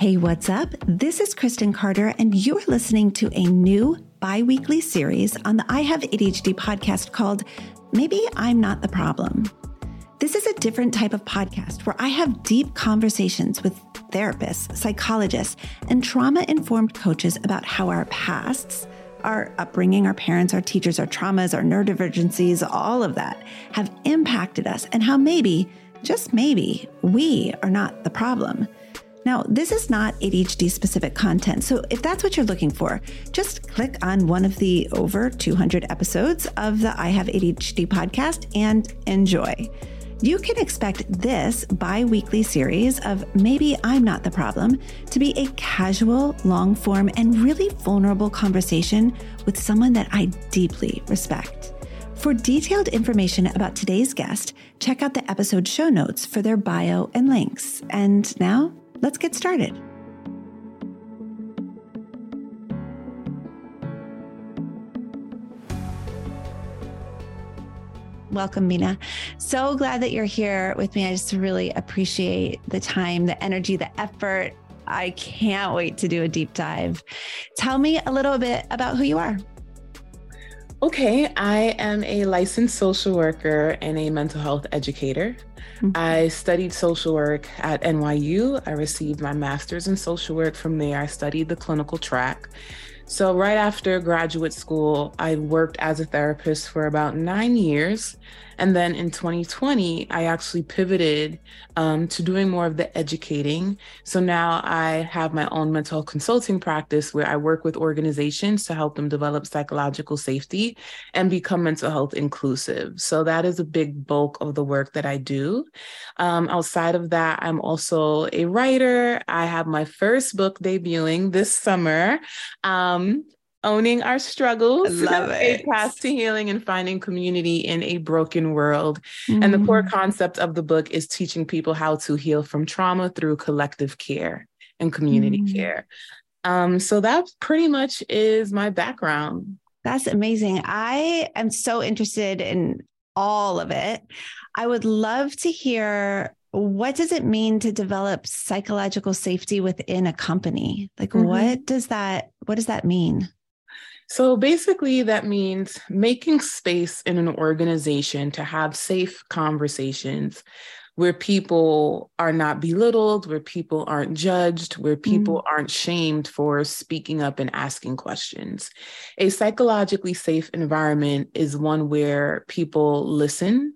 Hey, what's up? This is Kristen Carter, and you're listening to a new bi weekly series on the I Have ADHD podcast called Maybe I'm Not the Problem. This is a different type of podcast where I have deep conversations with therapists, psychologists, and trauma informed coaches about how our pasts, our upbringing, our parents, our teachers, our traumas, our neurodivergencies, all of that have impacted us, and how maybe, just maybe, we are not the problem. Now, this is not ADHD specific content, so if that's what you're looking for, just click on one of the over 200 episodes of the I Have ADHD podcast and enjoy. You can expect this bi weekly series of Maybe I'm Not the Problem to be a casual, long form, and really vulnerable conversation with someone that I deeply respect. For detailed information about today's guest, check out the episode show notes for their bio and links. And now, let's get started. Welcome, Minaa. So glad that you're here with me. I just really appreciate the time, the energy, the effort. I can't wait to do a deep dive. Tell me a little bit about who you are. Okay, I am a licensed social worker and a mental health educator. Mm-hmm. I studied social work at NYU. I received my master's in social work. From there, I studied the clinical track. So, right after graduate school, I worked as a therapist for about nine years. And then in 2020, I actually pivoted um, to doing more of the educating. So now I have my own mental consulting practice where I work with organizations to help them develop psychological safety and become mental health inclusive. So that is a big bulk of the work that I do. Um, outside of that, I'm also a writer. I have my first book debuting this summer. Um, owning our struggles, a path to healing and finding community in a broken world. Mm-hmm. And the core mm-hmm. concept of the book is teaching people how to heal from trauma through collective care and community mm-hmm. care. Um, so that pretty much is my background. That's amazing. I am so interested in all of it. I would love to hear what does it mean to develop psychological safety within a company? Like mm-hmm. what does that what does that mean? So basically, that means making space in an organization to have safe conversations where people are not belittled, where people aren't judged, where people mm aren't shamed for speaking up and asking questions. A psychologically safe environment is one where people listen.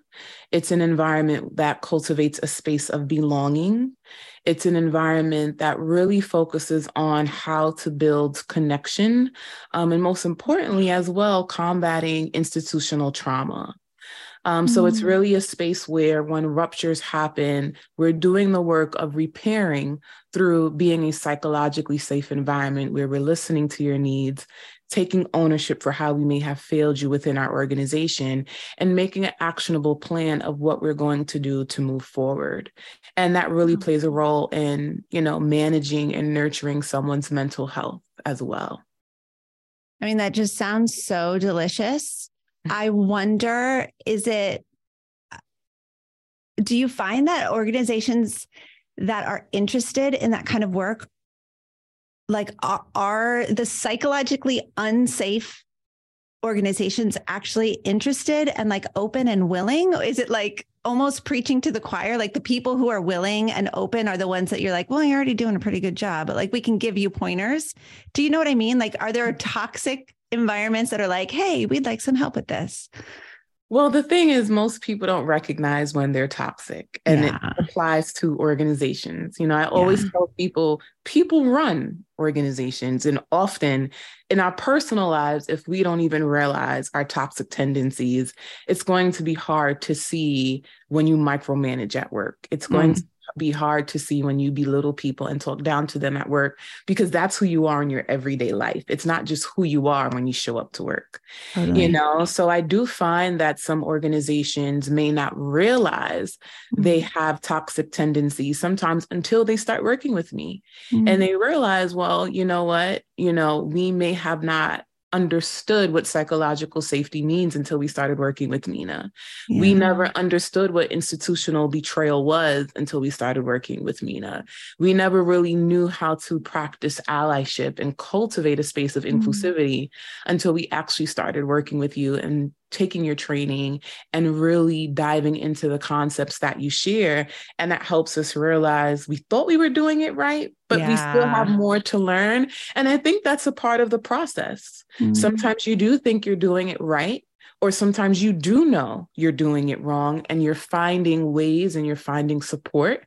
It's an environment that cultivates a space of belonging. It's an environment that really focuses on how to build connection. Um, and most importantly, as well, combating institutional trauma. Um, so it's mm. really a space where when ruptures happen, we're doing the work of repairing through being a psychologically safe environment where we're listening to your needs, taking ownership for how we may have failed you within our organization and making an actionable plan of what we're going to do to move forward. And that really mm-hmm. plays a role in you know managing and nurturing someone's mental health as well. I mean that just sounds so delicious. I wonder is it do you find that organizations that are interested in that kind of work like are, are the psychologically unsafe organizations actually interested and like open and willing? Is it like almost preaching to the choir like the people who are willing and open are the ones that you're like well you're already doing a pretty good job but like we can give you pointers. Do you know what i mean? Like are there toxic environments that are like hey we'd like some help with this well, the thing is, most people don't recognize when they're toxic, and yeah. it applies to organizations. You know, I always yeah. tell people people run organizations, and often in our personal lives, if we don't even realize our toxic tendencies, it's going to be hard to see when you micromanage at work. It's going mm. to be hard to see when you belittle people and talk down to them at work because that's who you are in your everyday life. It's not just who you are when you show up to work. You know, so I do find that some organizations may not realize mm-hmm. they have toxic tendencies sometimes until they start working with me mm-hmm. and they realize, well, you know what, you know, we may have not understood what psychological safety means until we started working with Minaa. Yeah. We never understood what institutional betrayal was until we started working with Minaa. We never really knew how to practice allyship and cultivate a space of mm. inclusivity mm-hmm. until we actually started working with you and taking your training and really diving into the concepts that you share. And that helps us realize we thought we were doing it right, but yeah. we still have more to learn. And I think that's a part of the process. Mm-hmm. Sometimes you do think you're doing it right. Or sometimes you do know you're doing it wrong and you're finding ways and you're finding support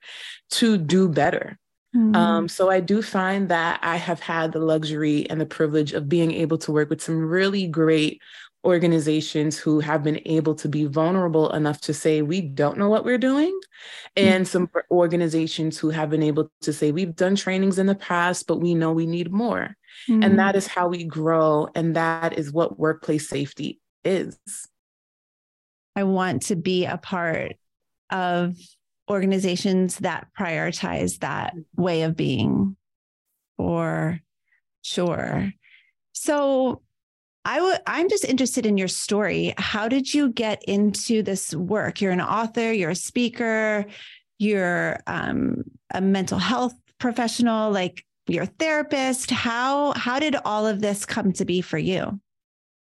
to do better. Mm-hmm. Um, so I do find that I have had the luxury and the privilege of being able to work with some really great organizations who have been able to be vulnerable enough to say we don't know what we're doing and mm-hmm. some organizations who have been able to say we've done trainings in the past but we know we need more mm-hmm. and that is how we grow and that is what workplace safety is i want to be a part of organizations that prioritize that way of being for sure so I w- I'm just interested in your story. How did you get into this work? You're an author, you're a speaker, you're um, a mental health professional, like you're a therapist. How how did all of this come to be for you?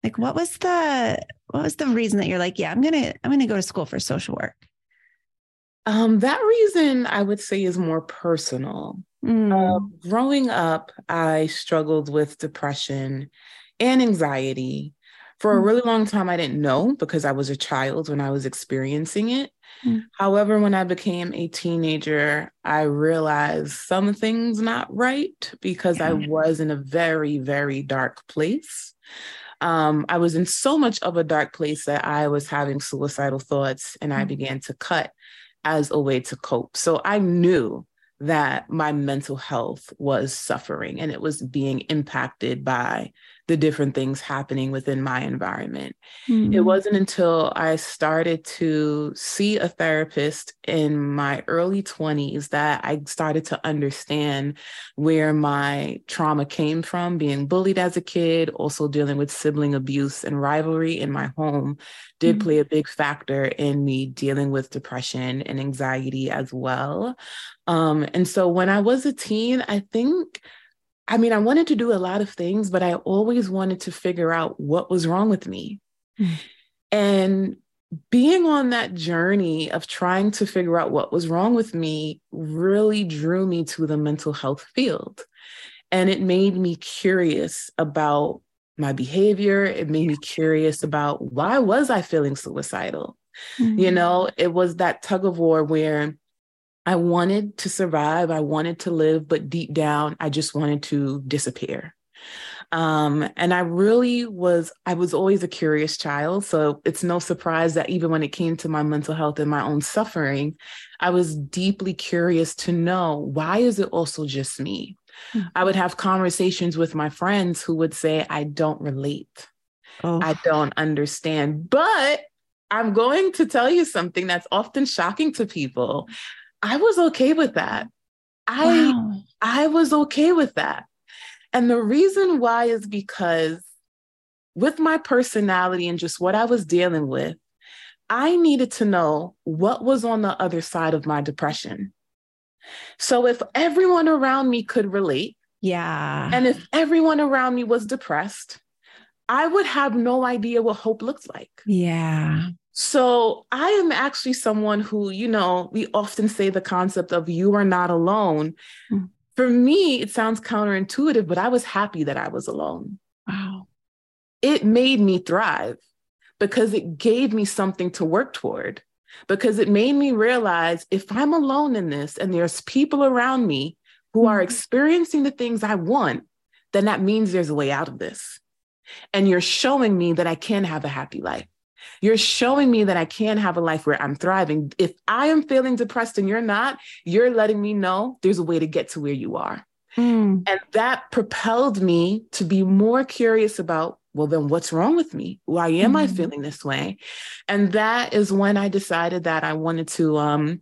Like, what was the what was the reason that you're like, yeah, I'm gonna I'm gonna go to school for social work? Um, that reason I would say is more personal. Mm. Uh, growing up, I struggled with depression and anxiety. For a mm. really long time, I didn't know because I was a child when I was experiencing it. Mm. However, when I became a teenager, I realized something's not right because yeah. I was in a very, very dark place. Um, I was in so much of a dark place that I was having suicidal thoughts and I mm. began to cut as a way to cope. So I knew that my mental health was suffering and it was being impacted by the different things happening within my environment. Mm-hmm. It wasn't until I started to see a therapist in my early 20s that I started to understand where my trauma came from being bullied as a kid, also dealing with sibling abuse and rivalry in my home did mm-hmm. play a big factor in me dealing with depression and anxiety as well. Um, and so when I was a teen, I think I mean, I wanted to do a lot of things, but I always wanted to figure out what was wrong with me. And being on that journey of trying to figure out what was wrong with me really drew me to the mental health field. And it made me curious about my behavior. It made me curious about why was I feeling suicidal? Mm-hmm. You know, it was that tug of war where I wanted to survive, I wanted to live, but deep down, I just wanted to disappear. Um, and I really was, I was always a curious child. So it's no surprise that even when it came to my mental health and my own suffering, I was deeply curious to know why is it also just me? Mm-hmm. I would have conversations with my friends who would say, I don't relate. Oh. I don't understand. But I'm going to tell you something that's often shocking to people. I was okay with that. I wow. I was okay with that. And the reason why is because with my personality and just what I was dealing with, I needed to know what was on the other side of my depression. So if everyone around me could relate, yeah. And if everyone around me was depressed, I would have no idea what hope looks like. Yeah. So I am actually someone who, you know, we often say the concept of you are not alone. Mm. For me, it sounds counterintuitive, but I was happy that I was alone. Wow. It made me thrive because it gave me something to work toward, because it made me realize if I'm alone in this and there's people around me who are mm-hmm. experiencing the things I want, then that means there's a way out of this. And you're showing me that I can have a happy life. You're showing me that I can have a life where I'm thriving. If I am feeling depressed and you're not, you're letting me know there's a way to get to where you are. Mm. And that propelled me to be more curious about, well, then what's wrong with me? Why am mm. I feeling this way? And that is when I decided that I wanted to um,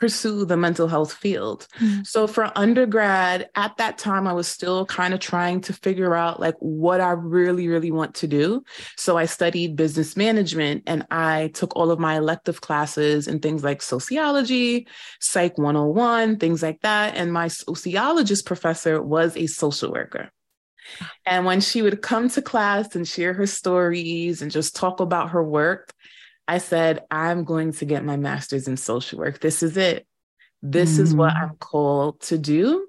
pursue the mental health field. Mm-hmm. So for undergrad, at that time, I was still kind of trying to figure out like what I really, really want to do. So I studied business management and I took all of my elective classes and things like sociology, psych 101, things like that. And my sociologist professor was a social worker. And when she would come to class and share her stories and just talk about her work, I said, I'm going to get my master's in social work. This is it. This mm. is what mm. I'm called to do.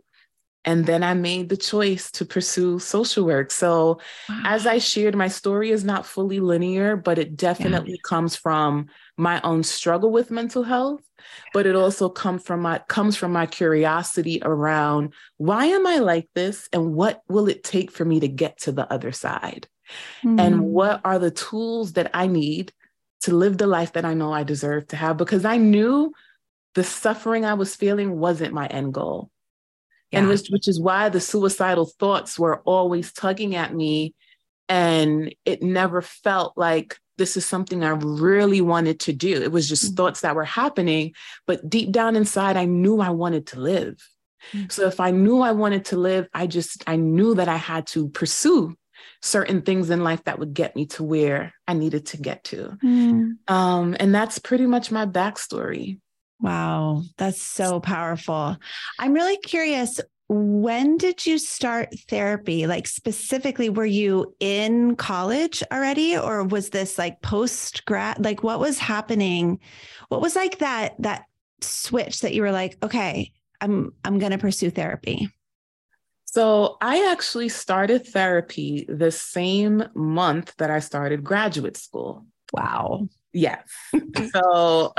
And then I made the choice to pursue social work. So, wow. as I shared, my story is not fully linear, but it definitely yeah. comes from my own struggle with mental health. But it also comes from my comes from my curiosity around why am I like this, and what will it take for me to get to the other side, mm. and what are the tools that I need to live the life that I know I deserve to have because I knew the suffering I was feeling wasn't my end goal. Yeah. And which, which is why the suicidal thoughts were always tugging at me. And it never felt like this is something I really wanted to do. It was just mm-hmm. thoughts that were happening. But deep down inside, I knew I wanted to live. Mm-hmm. So if I knew I wanted to live, I just, I knew that I had to pursue certain things in life that would get me to where I needed to get to. Mm. Um, and that's pretty much my backstory. Wow, that's so powerful. I'm really curious. When did you start therapy? Like, specifically, were you in college already, or was this like post grad? Like, what was happening? What was like that, that switch that you were like, okay, I'm, I'm going to pursue therapy? So I actually started therapy the same month that I started graduate school. Wow. Yes. so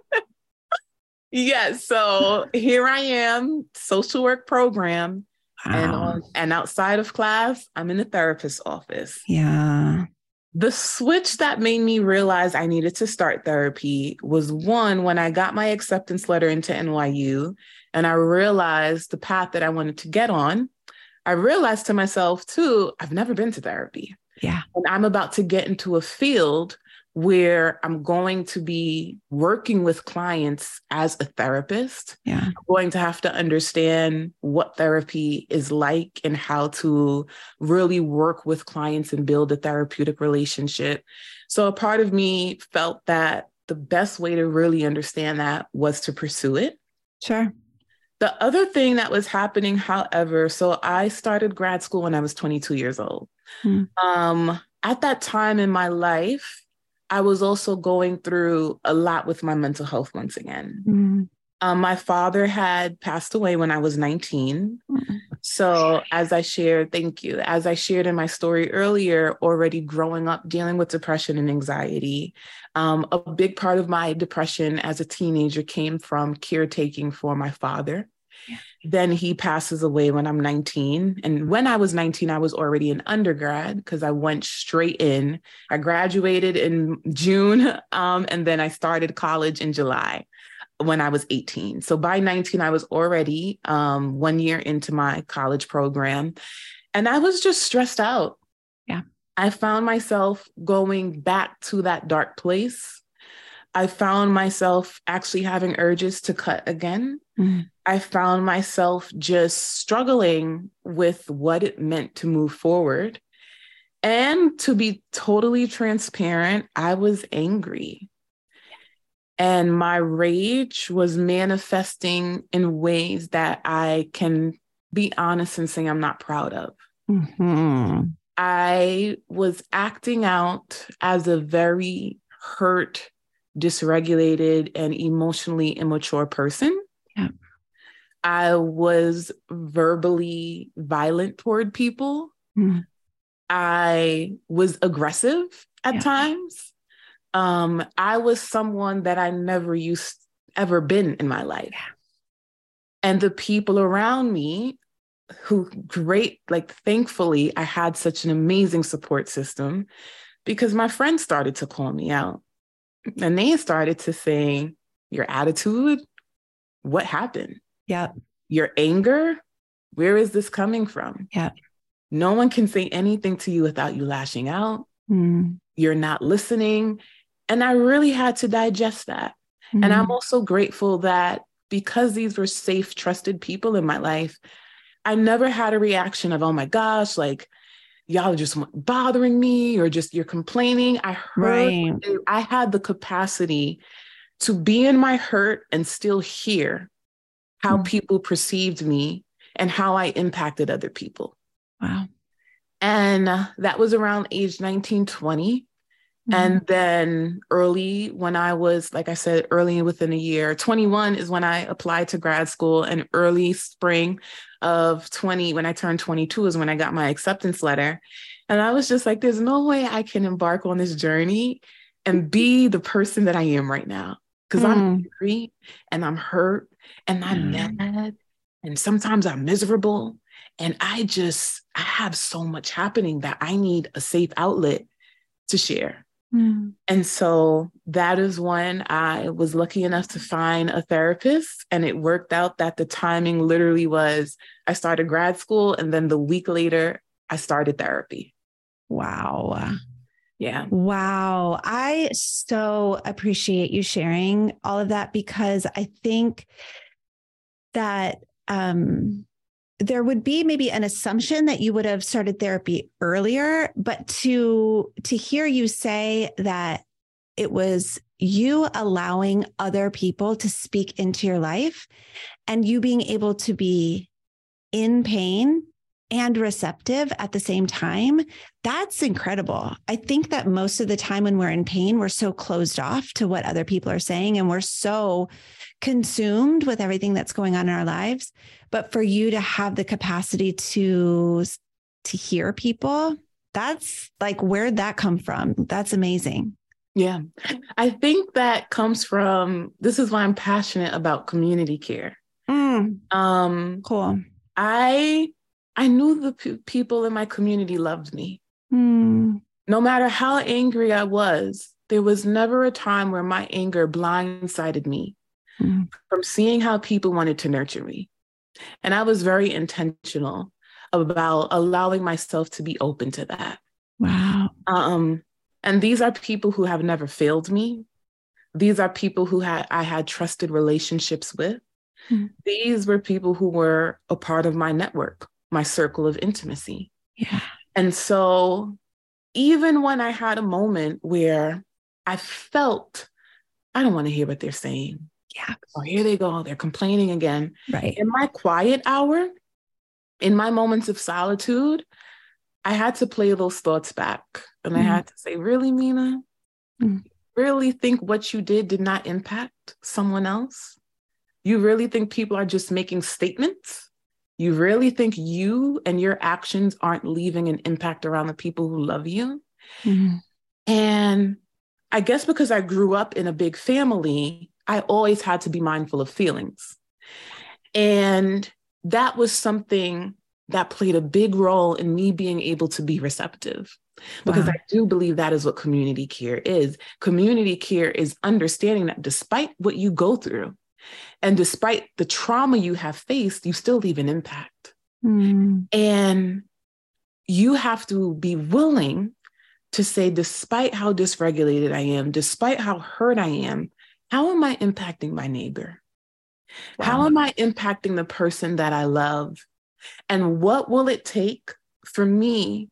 yes. So here I am, social work program. Wow. And on, and outside of class, I'm in the therapist's office. Yeah. The switch that made me realize I needed to start therapy was one when I got my acceptance letter into NYU and I realized the path that I wanted to get on, I realized to myself too, I've never been to therapy. Yeah. And I'm about to get into a field where I'm going to be working with clients as a therapist. Yeah. I'm going to have to understand what therapy is like and how to really work with clients and build a therapeutic relationship. So a part of me felt that the best way to really understand that was to pursue it. Sure. The other thing that was happening, however, so I started grad school when I was 22 years old. Hmm. Um, at that time in my life, I was also going through a lot with my mental health once again. Hmm. Um, my father had passed away when I was 19. Hmm. So, as I shared, thank you. As I shared in my story earlier, already growing up dealing with depression and anxiety, um, a big part of my depression as a teenager came from caretaking for my father. Yeah. Then he passes away when I'm 19. And when I was 19, I was already an undergrad because I went straight in. I graduated in June um, and then I started college in July when I was 18. So by 19, I was already um, one year into my college program. And I was just stressed out. Yeah. I found myself going back to that dark place. I found myself actually having urges to cut again. Mm. I found myself just struggling with what it meant to move forward. And to be totally transparent, I was angry. And my rage was manifesting in ways that I can be honest and say I'm not proud of. Mm-hmm. I was acting out as a very hurt, dysregulated, and emotionally immature person. Yeah. I was verbally violent toward people. Mm. I was aggressive at yeah. times. Um, I was someone that I never used ever been in my life. And the people around me who great, like thankfully, I had such an amazing support system because my friends started to call me out and they started to say, Your attitude, what happened? Yeah. Your anger, where is this coming from? Yeah. No one can say anything to you without you lashing out. Mm. You're not listening. And I really had to digest that. Mm-hmm. And I'm also grateful that because these were safe, trusted people in my life, I never had a reaction of, oh my gosh, like y'all are just bothering me or just you're complaining. I heard, right. I had the capacity to be in my hurt and still hear how mm-hmm. people perceived me and how I impacted other people. Wow. And uh, that was around age 19, 20. Mm-hmm. And then early when I was, like I said, early within a year, 21 is when I applied to grad school, and early spring of 20, when I turned 22, is when I got my acceptance letter. And I was just like, there's no way I can embark on this journey and be the person that I am right now. Because mm. I'm angry and I'm hurt and I'm mm. mad. And sometimes I'm miserable. And I just, I have so much happening that I need a safe outlet to share. Mm. And so that is when I was lucky enough to find a therapist. And it worked out that the timing literally was I started grad school, and then the week later, I started therapy. Wow. Yeah. Wow. I so appreciate you sharing all of that because I think that um there would be maybe an assumption that you would have started therapy earlier but to to hear you say that it was you allowing other people to speak into your life and you being able to be in pain and receptive at the same time, that's incredible. I think that most of the time when we're in pain, we're so closed off to what other people are saying and we're so consumed with everything that's going on in our lives. But for you to have the capacity to to hear people, that's like where'd that come from? That's amazing. Yeah. I think that comes from this is why I'm passionate about community care. Mm. Um cool. I I knew the p- people in my community loved me. Mm. No matter how angry I was, there was never a time where my anger blindsided me mm. from seeing how people wanted to nurture me. And I was very intentional about allowing myself to be open to that. Wow. Um, and these are people who have never failed me. These are people who had I had trusted relationships with. Mm. These were people who were a part of my network my circle of intimacy. Yeah. And so even when I had a moment where I felt, I don't want to hear what they're saying. Yeah. Oh, here they go. They're complaining again. Right. In my quiet hour, in my moments of solitude, I had to play those thoughts back. And mm-hmm. I had to say, really, Minaa? Mm-hmm. Really think what you did did not impact someone else? You really think people are just making statements? You really think you and your actions aren't leaving an impact around the people who love you? Mm-hmm. And I guess because I grew up in a big family, I always had to be mindful of feelings. And that was something that played a big role in me being able to be receptive. Because wow. I do believe that is what community care is. Community care is understanding that despite what you go through, and despite the trauma you have faced, you still leave an impact. Mm. And you have to be willing to say, despite how dysregulated I am, despite how hurt I am, how am I impacting my neighbor? Wow. How am I impacting the person that I love? And what will it take for me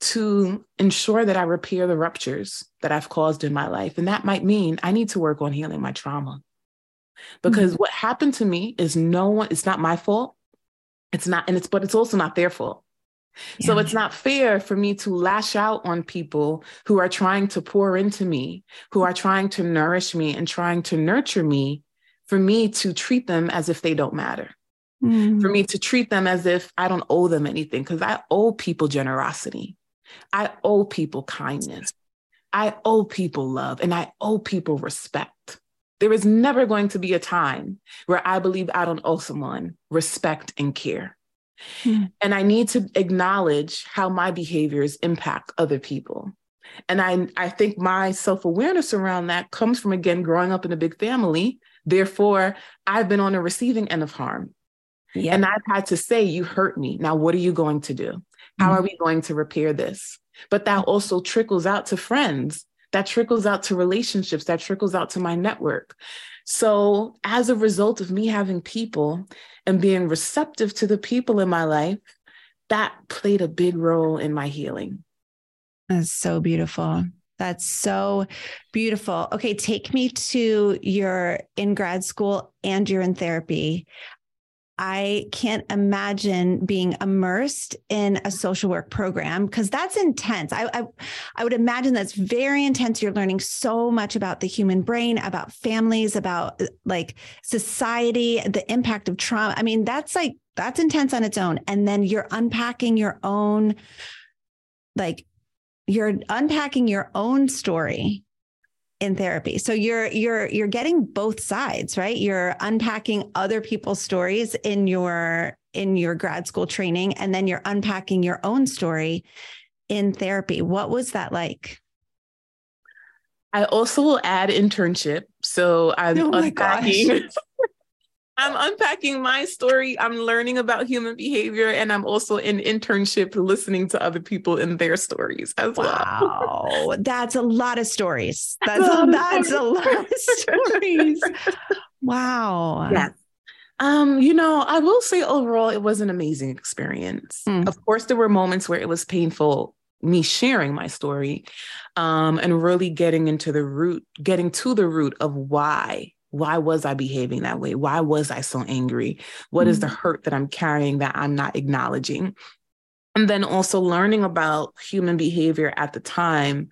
to ensure that I repair the ruptures that I've caused in my life? And that might mean I need to work on healing my trauma because mm-hmm. what happened to me is no one it's not my fault it's not and it's but it's also not their fault yeah. so it's not fair for me to lash out on people who are trying to pour into me who are trying to nourish me and trying to nurture me for me to treat them as if they don't matter mm. for me to treat them as if i don't owe them anything because i owe people generosity i owe people kindness i owe people love and i owe people respect there is never going to be a time where I believe I don't owe someone respect and care. Hmm. And I need to acknowledge how my behaviors impact other people. And I, I think my self awareness around that comes from, again, growing up in a big family. Therefore, I've been on the receiving end of harm. Yep. And I've had to say, You hurt me. Now, what are you going to do? How mm are we going to repair this? But that also trickles out to friends that trickles out to relationships, that trickles out to my network. So, as a result of me having people and being receptive to the people in my life, that played a big role in my healing. That's so beautiful. That's so beautiful. Okay, take me to your in grad school and you're in therapy. I can't imagine being immersed in a social work program because that's intense. I, I, I would imagine that's very intense. You're learning so much about the human brain, about families, about uh, like society, the impact of trauma. I mean, that's like that's intense on its own. And then you're unpacking your own, like, you're unpacking your own story in therapy. So you're you're you're getting both sides, right? You're unpacking other people's stories in your in your grad school training and then you're unpacking your own story in therapy. What was that like? I also will add internship. So I'm oh unpacking I'm unpacking my story. I'm learning about human behavior, and I'm also in internship listening to other people in their stories as wow. well. Wow, that's a lot of stories. That's a, that's a lot of stories. wow. Yes. Um, you know, I will say overall, it was an amazing experience. Mm. Of course, there were moments where it was painful me sharing my story um, and really getting into the root, getting to the root of why why was I behaving that way? Why was I so angry? What mm-hmm. is the mm. hurt that I'm carrying that I'm not acknowledging? And then also learning about human behavior at the time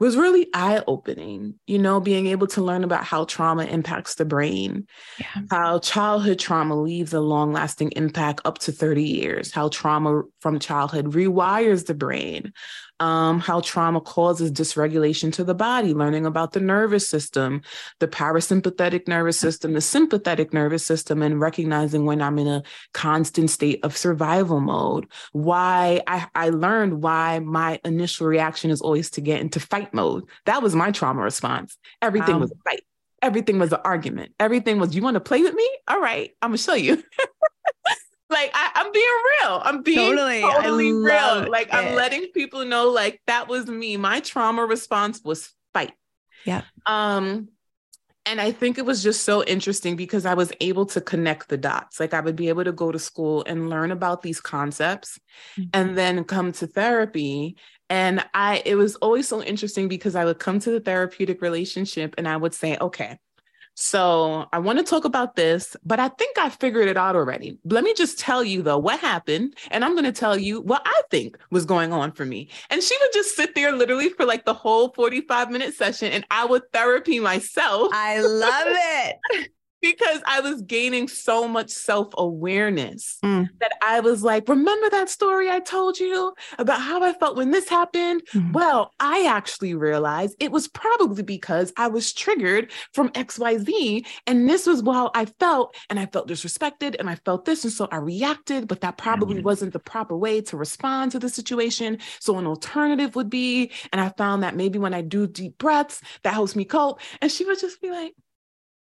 was really eye opening, you know, being able to learn about how trauma impacts the brain, yeah. how childhood trauma leaves a long lasting impact up to 30 years, how trauma from childhood rewires the brain, um, how trauma causes dysregulation to the body, learning about the nervous system, the parasympathetic nervous system, the sympathetic nervous system, and recognizing when I'm in a constant state of survival mode. Why I, I learned why my initial reaction is always to get into fight mode. That was my trauma response. Everything wow. was fight. Everything was an argument. Everything was, you want to play with me? All right, I'm gonna show you. like I, am being real. I'm being totally, totally real. Like it. I'm letting people know, like that was me. My trauma response was fight. Yeah. Um, and I think it was just so interesting because I was able to connect the dots. Like I would be able to go to school and learn about these concepts mm-hmm. and then come to therapy. And I it was always so interesting because I would come to the therapeutic relationship and I would say, okay, so I want to talk about this, but I think I figured it out already. Let me just tell you though what happened, and I'm going to tell you what I think was going on for me. And she would just sit there literally for like the whole 45 minute session, and I would therapy myself. I love it. Because I was gaining so much self awareness mm. that I was like, remember that story I told you about how I felt when this happened? Mm. Well, I actually realized it was probably because I was triggered from XYZ. And this was how I felt. And I felt disrespected and I felt this. And so I reacted, but that probably mm. wasn't the proper way to respond to the situation. So an alternative would be, and I found that maybe when I do deep breaths, that helps me cope. And she would just be like,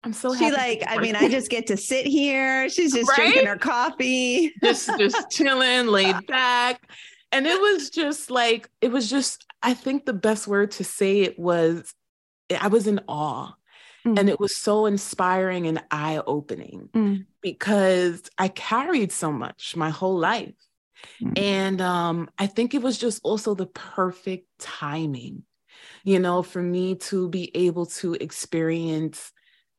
I'm so happy. she like, I mean, I just get to sit here. She's just right? drinking her coffee. just just chilling, laid back. And it was just like, it was just, I think the best word to say it was I was in awe. Mm. And it was so inspiring and eye-opening mm. because I carried so much my whole life. Mm. And um, I think it was just also the perfect timing, you know, for me to be able to experience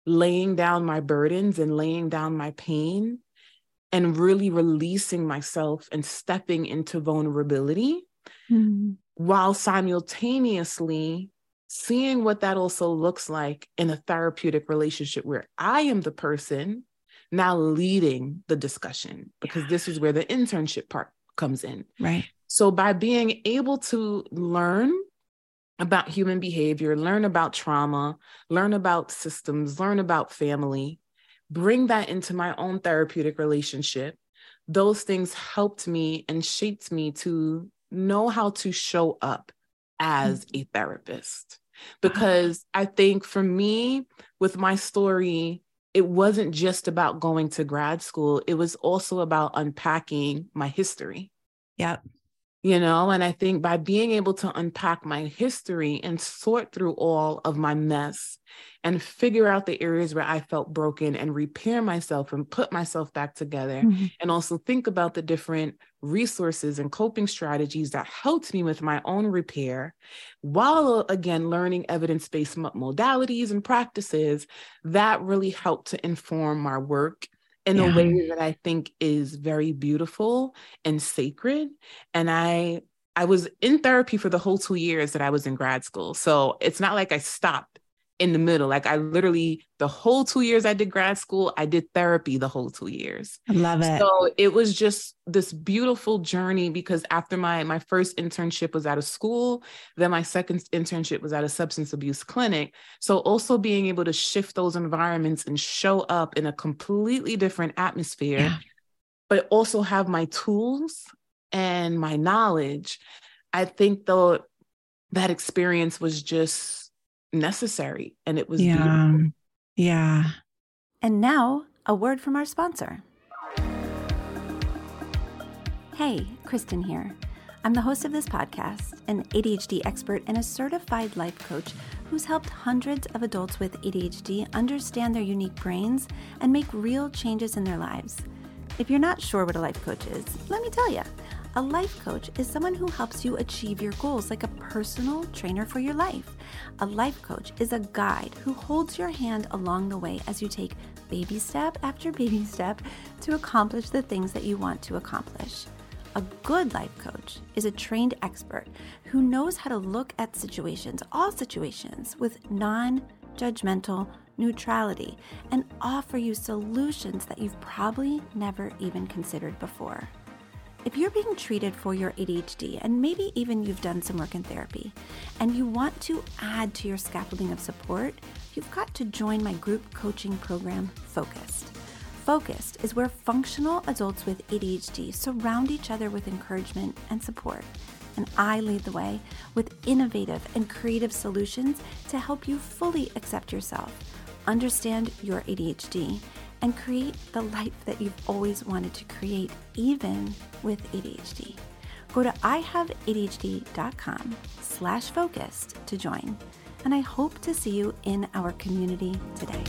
laying down my burdens and laying down my pain and really releasing myself and stepping into vulnerability mm-hmm. while simultaneously seeing what that also looks like in a therapeutic relationship where I am the person now leading the discussion because yeah. this is where the internship part comes in. Right. So by being able to learn about human behavior, learn about trauma, learn about systems, learn about family, bring that into my own therapeutic relationship. Those things helped me and shaped me to know how to show up as mm-hmm. a therapist. Because I think for me, with my story, it wasn't just about going to grad school, it was also about unpacking my history. Yep you know and i think by being able to unpack my history and sort through all of my mess and figure out the areas where i felt broken and repair myself and put myself back together mm-hmm. and also think about the different resources and coping strategies that helped me with my own repair while again learning evidence-based modalities and practices that really helped to inform my work in yeah. a way that I think is very beautiful and sacred. And I I was in therapy for the whole two years that I was in grad school. So it's not like I stopped in the middle. Like I literally, the whole two years I did grad school, I did therapy the whole two years. I love it. So it was just this beautiful journey because after my my first internship was at a school, then my second internship was at a substance abuse clinic. So also being able to shift those environments and show up in a completely different atmosphere, yeah. but also have my tools and my knowledge. I think though that experience was just necessary and it was yeah. beautiful. yeah. And now a word from our sponsor. Hey kristen here. I'm the host of this podcast an adhd expert and a certified life coach who's helped hundreds of adults with adhd understand their unique brains and make real changes in their lives. If you're not sure what a life coach is let me tell you a life coach is someone who helps you achieve your goals, like a personal trainer for your life. A life coach is a guide who holds your hand along the way as you take baby step after baby step to accomplish the things that you want to accomplish. A good life coach is a trained expert who knows how to look at situations, all situations, with non judgmental neutrality and offer you solutions that you've probably never even considered before. If you're being treated for your ADHD, and maybe even you've done some work in therapy, and you want to add to your scaffolding of support, you've got to join my group coaching program, Focused. Focused is where functional adults with ADHD surround each other with encouragement and support. And I lead the way with innovative and creative solutions to help you fully accept yourself, understand your ADHD, and create the life that you've always wanted to create, even with ADHD. Go to ihaveadhd.com slash focused to join, and I hope to see you in our community today.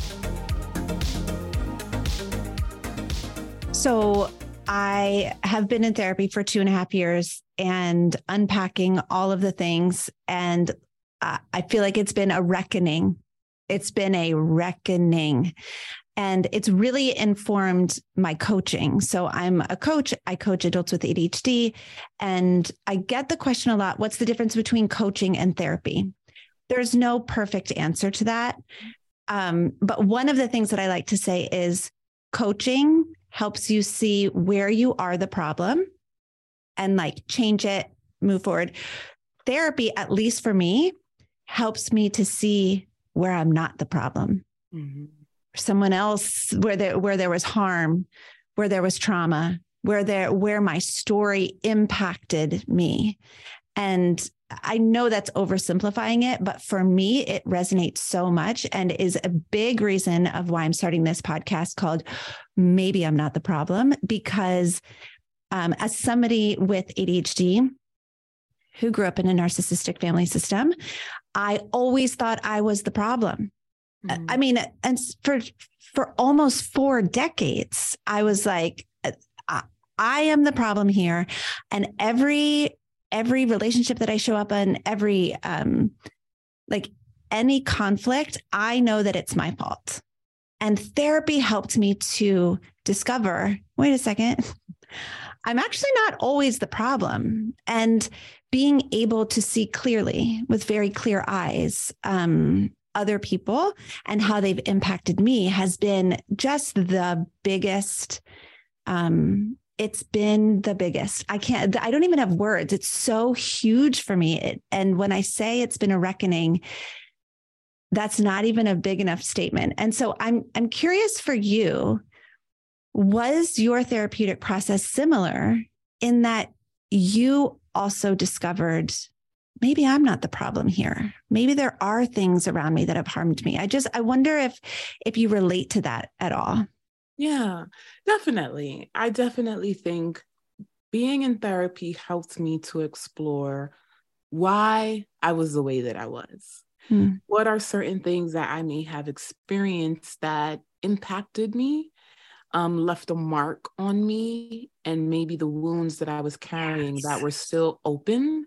So I have been in therapy for two and a half years and unpacking all of the things. And uh, I feel like it's been a reckoning. It's been a reckoning. And it's really informed my coaching. So I'm a coach. I coach adults with ADHD. And I get the question a lot what's the difference between coaching and therapy? There's no perfect answer to that. Um, but one of the things that I like to say is coaching helps you see where you are the problem and like change it, move forward. Therapy, at least for me, helps me to see where I'm not the problem. Mm-hmm someone else where there where there was harm, where there was trauma, where there where my story impacted me. And I know that's oversimplifying it, but for me, it resonates so much and is a big reason of why I'm starting this podcast called Maybe I'm Not the Problem. Because um, as somebody with ADHD who grew up in a narcissistic family system, I always thought I was the problem. Mm-hmm. I mean, and for for almost four decades, I was like, uh, I am the problem here, and every every relationship that I show up in, every um, like any conflict, I know that it's my fault. And therapy helped me to discover wait a second, I'm actually not always the problem. And being able to see clearly with very clear eyes um, other people and how they've impacted me has been just the biggest um it's been the biggest. I can't i don't even have words. It's so huge for me. It, and when i say it's been a reckoning that's not even a big enough statement. And so i'm i'm curious for you was your therapeutic process similar in that you also discovered maybe I'm not the problem here. Maybe there are things around me that have harmed me. I just I wonder if if you relate to that at all. Yeah, definitely. I definitely think being in therapy helped me to explore why I was the way that I was. Hmm. What are certain things that I may have experienced that impacted me, um, left a mark on me, and maybe the wounds that I was carrying yes. that were still open.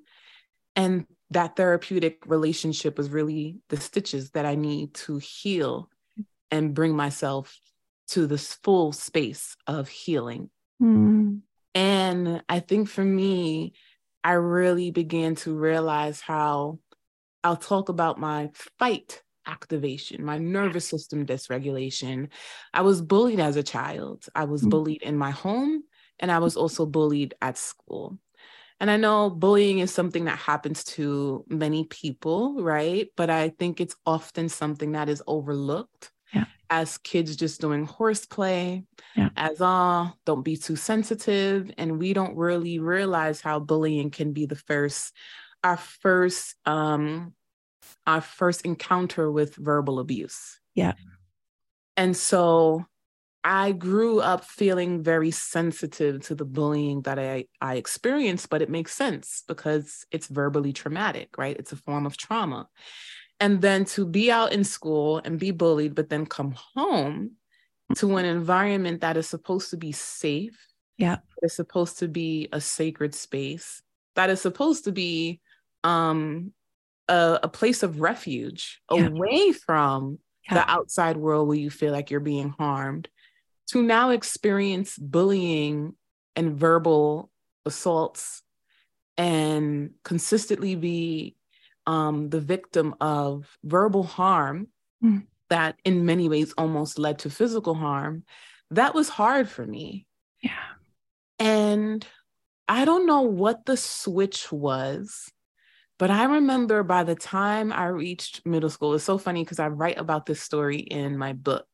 And that therapeutic relationship was really the stitches that I need to heal and bring myself to this full space of healing. Mm. And I think for me, I really began to realize how I'll talk about my fight activation, my nervous system dysregulation. I was bullied as a child. I was mm. bullied in my home, and I was also bullied at school. And I know bullying is something that happens to many people, right? But I think it's often something that is overlooked yeah. as kids just doing horseplay, yeah. as ah, oh, don't be too sensitive. And we don't really realize how bullying can be the first, our first, um, our first encounter with verbal abuse. Yeah. And so I grew up feeling very sensitive to the bullying that I, I experienced, but it makes sense because it's verbally traumatic, right? It's a form of trauma and then to be out in school and be bullied but then come home to an environment that is supposed to be safe yeah it's supposed to be a sacred space that is supposed to be um a, a place of refuge yeah. away from yeah. the outside world where you feel like you're being harmed to now experience bullying and verbal assaults and consistently be um, the victim of verbal harm mm. that in many ways almost led to physical harm, that was hard for me. Yeah. And I don't know what the switch was, but I remember by the time I reached middle school, it's so funny because I write about this story in my book.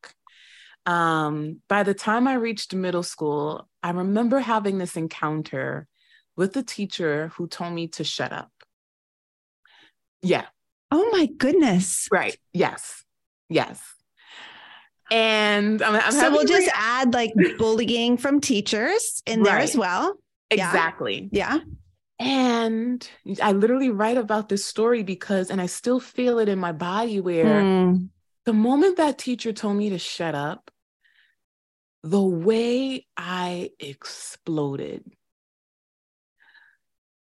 Um, by the time I reached middle school, I remember having this encounter with a teacher who told me to shut up. Yeah. Oh my goodness. Right. Yes. Yes. And I'm, I'm so we'll just re- add like bullying from teachers in there as well. Exactly. Yeah. And I literally write about this story because, and I still feel it in my body where mm. The moment that teacher told me to shut up, the way I exploded,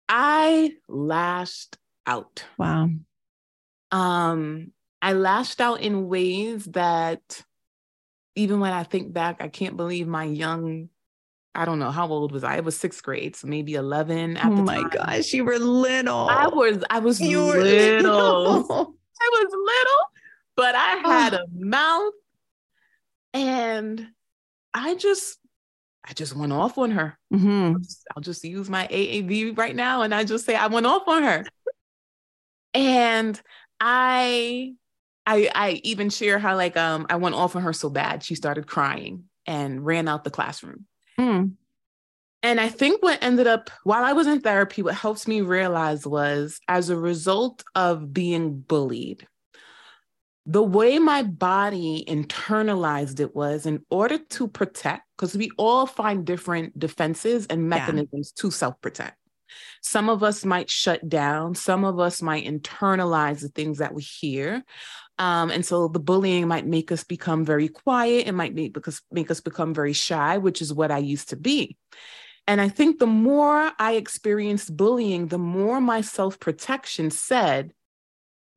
I lashed out. Wow. Um, I lashed out in ways that even when I think back, I can't believe my young, I don't know, how old was I? I was sixth grade, so maybe 11 Oh my time. gosh, you were little. I was, I was you little. little. I was little, but I had a mouth and I just I just went off on her. Mm-hmm. I'll, just, I'll, just, use my AAVE right now and I just say I went off on her. And I I I even share how like um I went off on her so bad she started crying and ran out the classroom. Mm. And I think what ended up while I was in therapy, what helps me realize was as a result of being bullied, the way my body internalized it was in order to protect, because we all find different defenses and mechanisms yeah. to self protect. Some of us might shut down, some of us might internalize the things that we hear. Um, and so the bullying might make us become very quiet. It might make, because, make us become very shy, which is what I used to be. And I think the more I experienced bullying, the more my self protection said,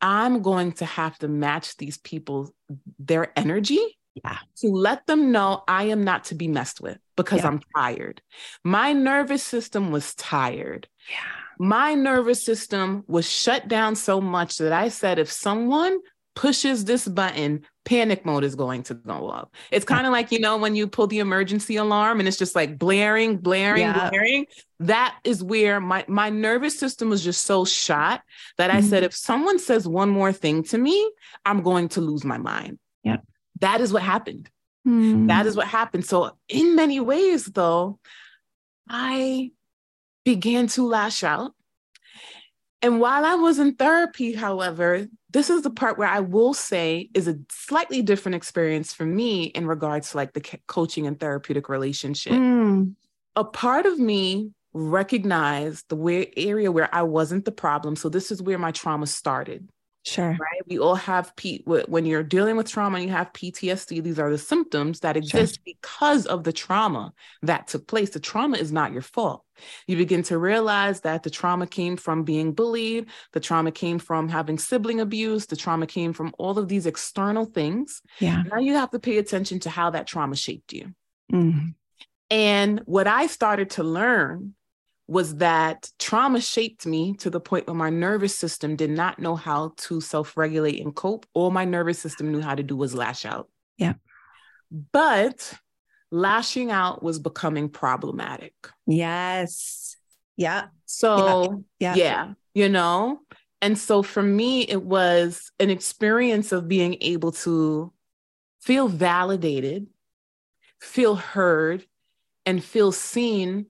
I'm going to have to match these people, their energy yeah. To let them know I am not to be messed with because yeah. I'm tired. My nervous system was tired. Yeah. My nervous system was shut down so much that I said, if someone pushes this button, panic mode is going to go up. It's kind of like, you know, when you pull the emergency alarm and it's just like blaring, blaring, yeah. blaring. That is where my, my nervous system was just so shot that mm-hmm. I said, if someone says one more thing to me, I'm going to lose my mind. Yeah. That is what happened. Mm. That is what happened. So, in many ways, though, I began to lash out. And while I was in therapy, however, this is the part where I will say is a slightly different experience for me in regards to like the coaching and therapeutic relationship. Mm. A part of me recognized the where, area where I wasn't the problem. So this is where my trauma started. Sure. Right. We all have P when you're dealing with trauma and you have PTSD, these are the symptoms that exist sure. because of the trauma that took place. The trauma is not your fault. You begin to realize that the trauma came from being bullied, the trauma came from having sibling abuse, the trauma came from all of these external things. Yeah. Now you have to pay attention to how that trauma shaped you. Mm-hmm. And what I started to learn was that trauma shaped me to the point where my nervous system did not know how to self regulate and cope. All my nervous system knew how to do was lash out. Yeah. But lashing out was becoming problematic. Yes. Yeah. So, yeah. yeah. yeah, you know? And so for me, it was an experience of being able to feel validated, feel heard, and feel seen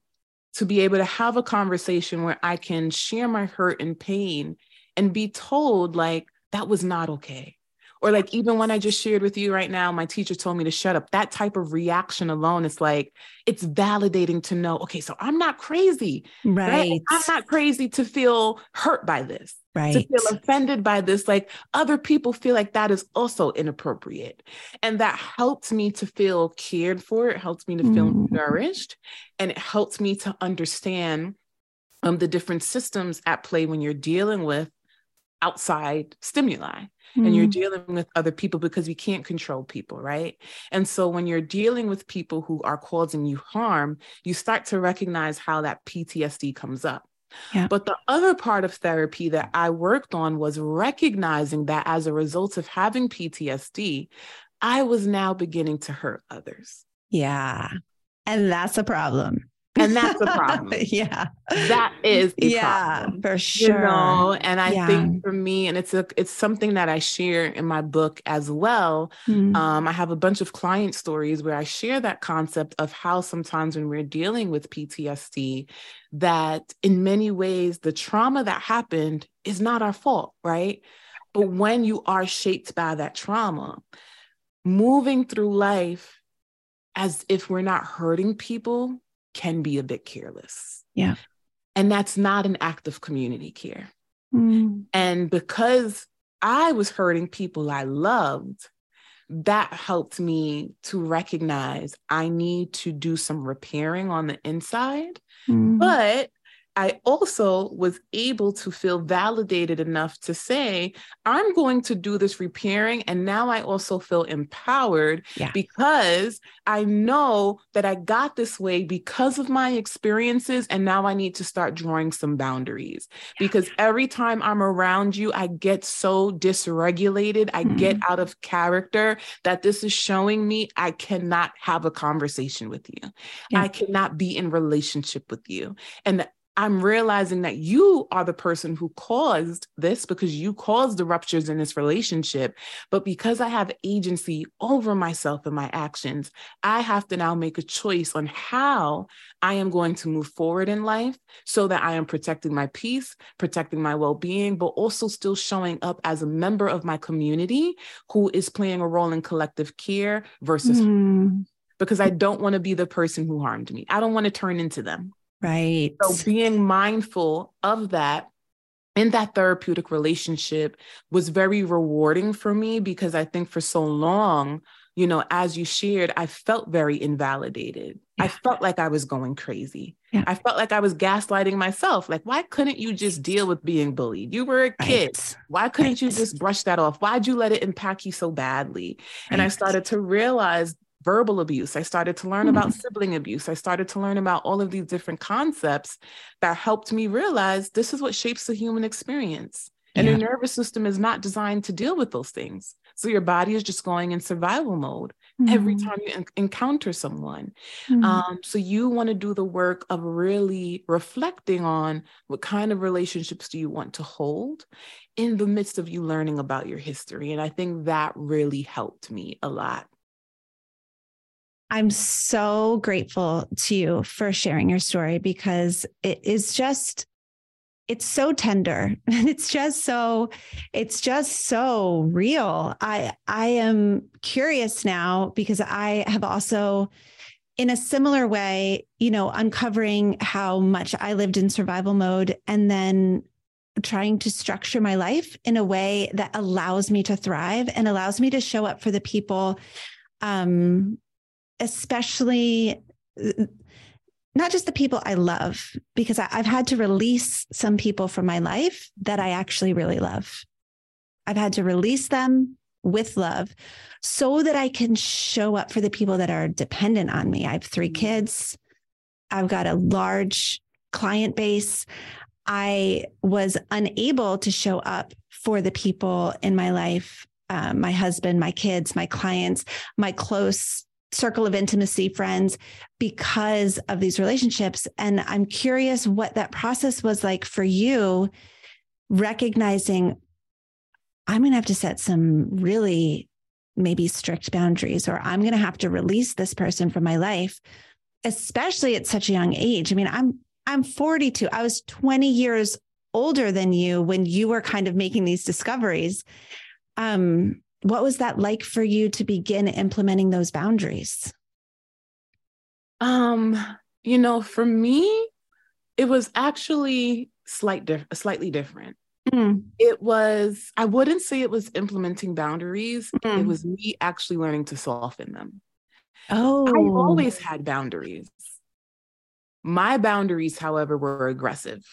to be able to have a conversation where I can share my hurt and pain and be told, like, that was not okay. Or, like, even when I just shared with you right now, my teacher told me to shut up. That type of reaction alone is like, it's validating to know, okay, so I'm not crazy. Right. right? I'm not crazy to feel hurt by this right. to feel offended by this. Like other people feel like that is also inappropriate. And that helps me to feel cared for. It helps me to feel mm. nourished. And it helps me to understand um, the different systems at play when you're dealing with outside stimuli mm. and you're mm. dealing with other people because we can't control people, right? And so when you're dealing with people who are causing you harm, you start to recognize how that PTSD comes up. Yeah. But the other part of therapy that I worked on was recognizing that as a result of having PTSD, I was now beginning to hurt others. Yeah. And that's a problem. And that's a problem. yeah. That is a yeah, problem. For sure. You know? And I yeah. think for me, and it's a it's something that I share in my book as well. Mm-hmm. Um, I have a bunch of client stories where I share that concept of how sometimes when we're dealing with PTSD, that in many ways the trauma that happened is not our fault, right? But when you are shaped by that trauma, moving through life as if we're not hurting people can be a bit careless. Yeah. And that's not an act of community care. Mm. And because I was hurting people I loved, that helped me to recognize I need to do some repairing on the inside. Mm. But I also was able to feel validated enough to say, I'm going to do this repairing. And now I also feel empowered yeah. because I know that I got this way because of my experiences. And now I need to start drawing some boundaries yeah. because every time I'm around you, I get so dysregulated. I mm-hmm. get out of character that this is showing me I cannot have a conversation with you. Yeah. I cannot be in relationship with you. And I'm realizing that you are the person who caused this because you caused the ruptures in this relationship. But because I have agency over myself and my actions, I have to now make a choice on how I am going to move forward in life so that I am protecting my peace, protecting my well being, but also still showing up as a member of my community who is playing a role in collective care versus. Mm. Because I don't want to be the person who harmed me. I don't want to turn into them. Right. So being mindful of that in that therapeutic relationship was very rewarding for me because I think for so long, you know, as you shared, I felt very invalidated. Yeah. I felt like I was going crazy. Yeah. I felt like I was gaslighting myself. Like, why couldn't you just deal with being bullied? You were a kid. Right. Why couldn't right. you just brush that off? Why'd you let it impact you so badly? Right. And I started to realize verbal abuse. I started to learn mm-hmm. about sibling abuse. I started to learn about all of these different concepts that helped me realize this is what shapes the human experience. And yeah. your nervous system is not designed to deal with those things. So your body is just going in survival mode mm-hmm. every time you en- encounter someone. Mm-hmm. Um, so you want to do the work of really reflecting on what kind of relationships do you want to hold in the midst of you learning about your history. And I think that really helped me a lot. I'm so grateful to you for sharing your story because it is just it's so tender and it's just so it's just so real. I I am curious now because I have also in a similar way, you know, uncovering how much I lived in survival mode and then trying to structure my life in a way that allows me to thrive and allows me to show up for the people um especially not just the people I love, because I, have had to release some people from my life that I actually really love. I've had to release them with love so that I can show up for the people that are dependent on me. I have three mm-hmm. kids, I've got a large client base. I was unable to show up for the people in my life um, my husband, my kids, my clients, my close circle of intimacy friends because of these relationships. And I'm curious what that process was like for you, recognizing I'm going to have to set some really maybe strict boundaries, or I'm going to have to release this person from my life, especially at such a young age. I mean, I'm I'm 42. I was 20 years older than you when you were kind of making these discoveries. Um, what was that like for you to begin implementing those boundaries? Um, you know, for me, it was actually slight diff- slightly different. Mm. It was, I wouldn't say it was implementing boundaries. Mm. It was me actually learning to soften them. Oh, I've always had boundaries. My boundaries, however, were aggressive.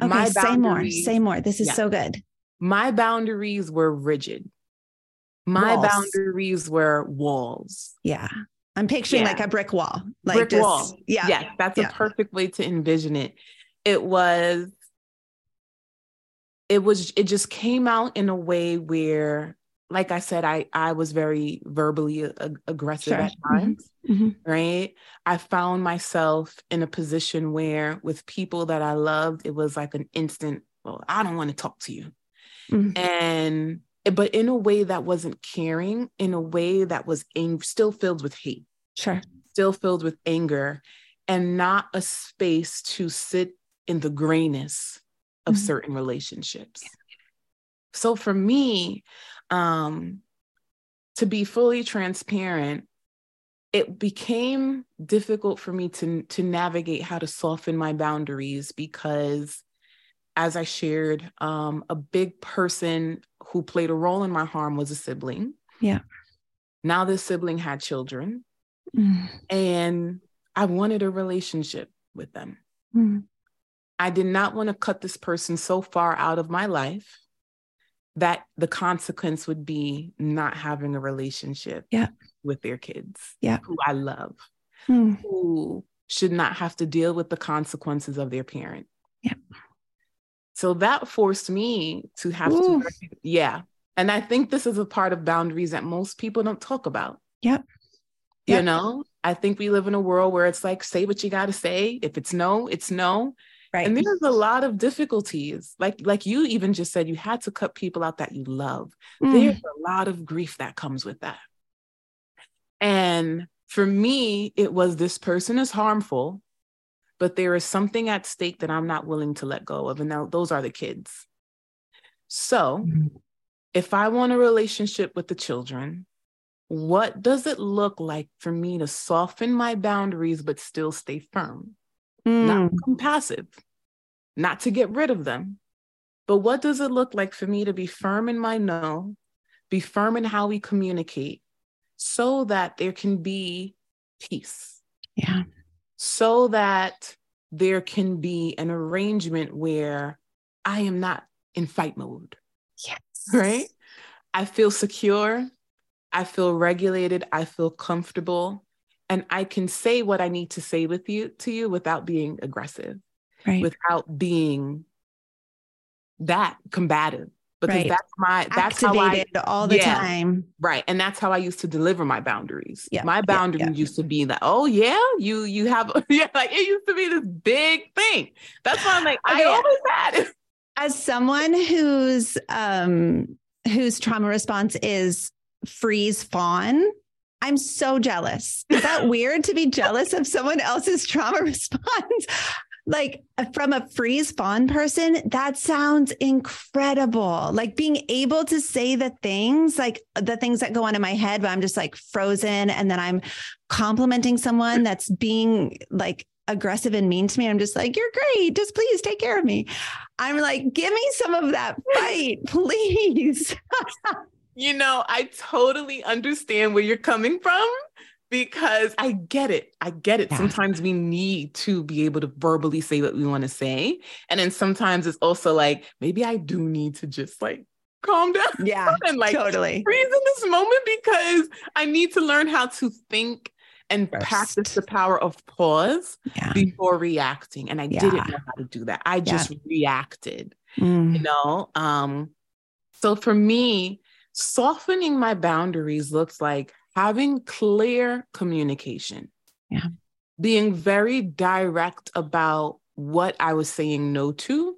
Okay, my say more, say more. This is yeah, so good. My boundaries were rigid. My walls. boundaries were walls. Yeah. I'm picturing yeah. like a brick wall. Like brick just, wall. Yeah. Yes, that's yeah. a perfect way to envision it. It was it was it just came out in a way where like I said, I I was very verbally ag- aggressive sure. at mm-hmm. times, mm-hmm. right? I found myself in a position where, with people that I loved, it was like an instant. Well, I don't want to talk to you, mm-hmm. and but in a way that wasn't caring, in a way that was ang- still filled with hate. Sure. Still filled with anger and not a space to sit in the grayness of mm-hmm. certain relationships. So for me, um, to be fully transparent, it became difficult for me to, to navigate how to soften my boundaries because as I shared, um, a big person who played a role in my harm was a sibling. Yeah. Now this sibling had children, mm. and I wanted a relationship with them. Mm. I did not want to cut this person so far out of my life that the consequence would be not having a relationship yeah. with their kids yeah. who I love, mm. who should not have to deal with the consequences of their parent. Yeah. So that forced me to have Ooh. to, yeah. And I think this is a part of boundaries that most people don't talk about. Yep. You yep. know, I think we live in a world where it's like, say what you got to say. If it's no, it's no. Right. And there's a lot of difficulties. Like, like you even just said, you had to cut people out that you love. Mm. There's a lot of grief that comes with that. And for me, it was this person is harmful but there is something at stake that I'm not willing to let go of. And now those are the kids. So mm-hmm. if I want a relationship with the children, what does it look like for me to soften my boundaries but still stay firm? Mm. Not become passive, not to get rid of them. But what does it look like for me to be firm in my no, be firm in how we communicate so that there can be peace? Yeah so that there can be an arrangement where I am not in fight mode. Yes. Right? I feel secure. I feel regulated. I feel comfortable. And I can say what I need to say with you to you without being aggressive, right. without being that combative because right. that's my that's Activated how I all the yeah, time. Right. And that's how I used to deliver my boundaries. Yeah. My boundaries yeah, yeah. used to be that, oh yeah, you you have yeah, like it used to be this big thing. That's why I'm like, I, I always had As someone whose um whose trauma response is freeze fawn, I'm so jealous. Is that weird to be jealous of someone else's trauma response? Like uh, from a freeze fawn person, that sounds incredible. Like being able to say the things, like uh, the things that go on in my head, but I'm just like frozen. And then I'm complimenting someone that's being like aggressive and mean to me. I'm just like, you're great. Just please take care of me. I'm like, give me some of that fight, please. you know, I totally understand where you're coming from because I get it. I get it. Yeah. Sometimes we need to be able to verbally say what we want to say. And then sometimes it's also like, maybe I do need to just like calm down. Yeah. and like totally freeze in this moment because I need to learn how to think and First. practice the power of pause yeah. before reacting. And I yeah. didn't know how to do that. I just reacted, mm. you know? Um, so for me, softening my boundaries looks like having clear communication. Yeah. Being very direct about what I was saying no to,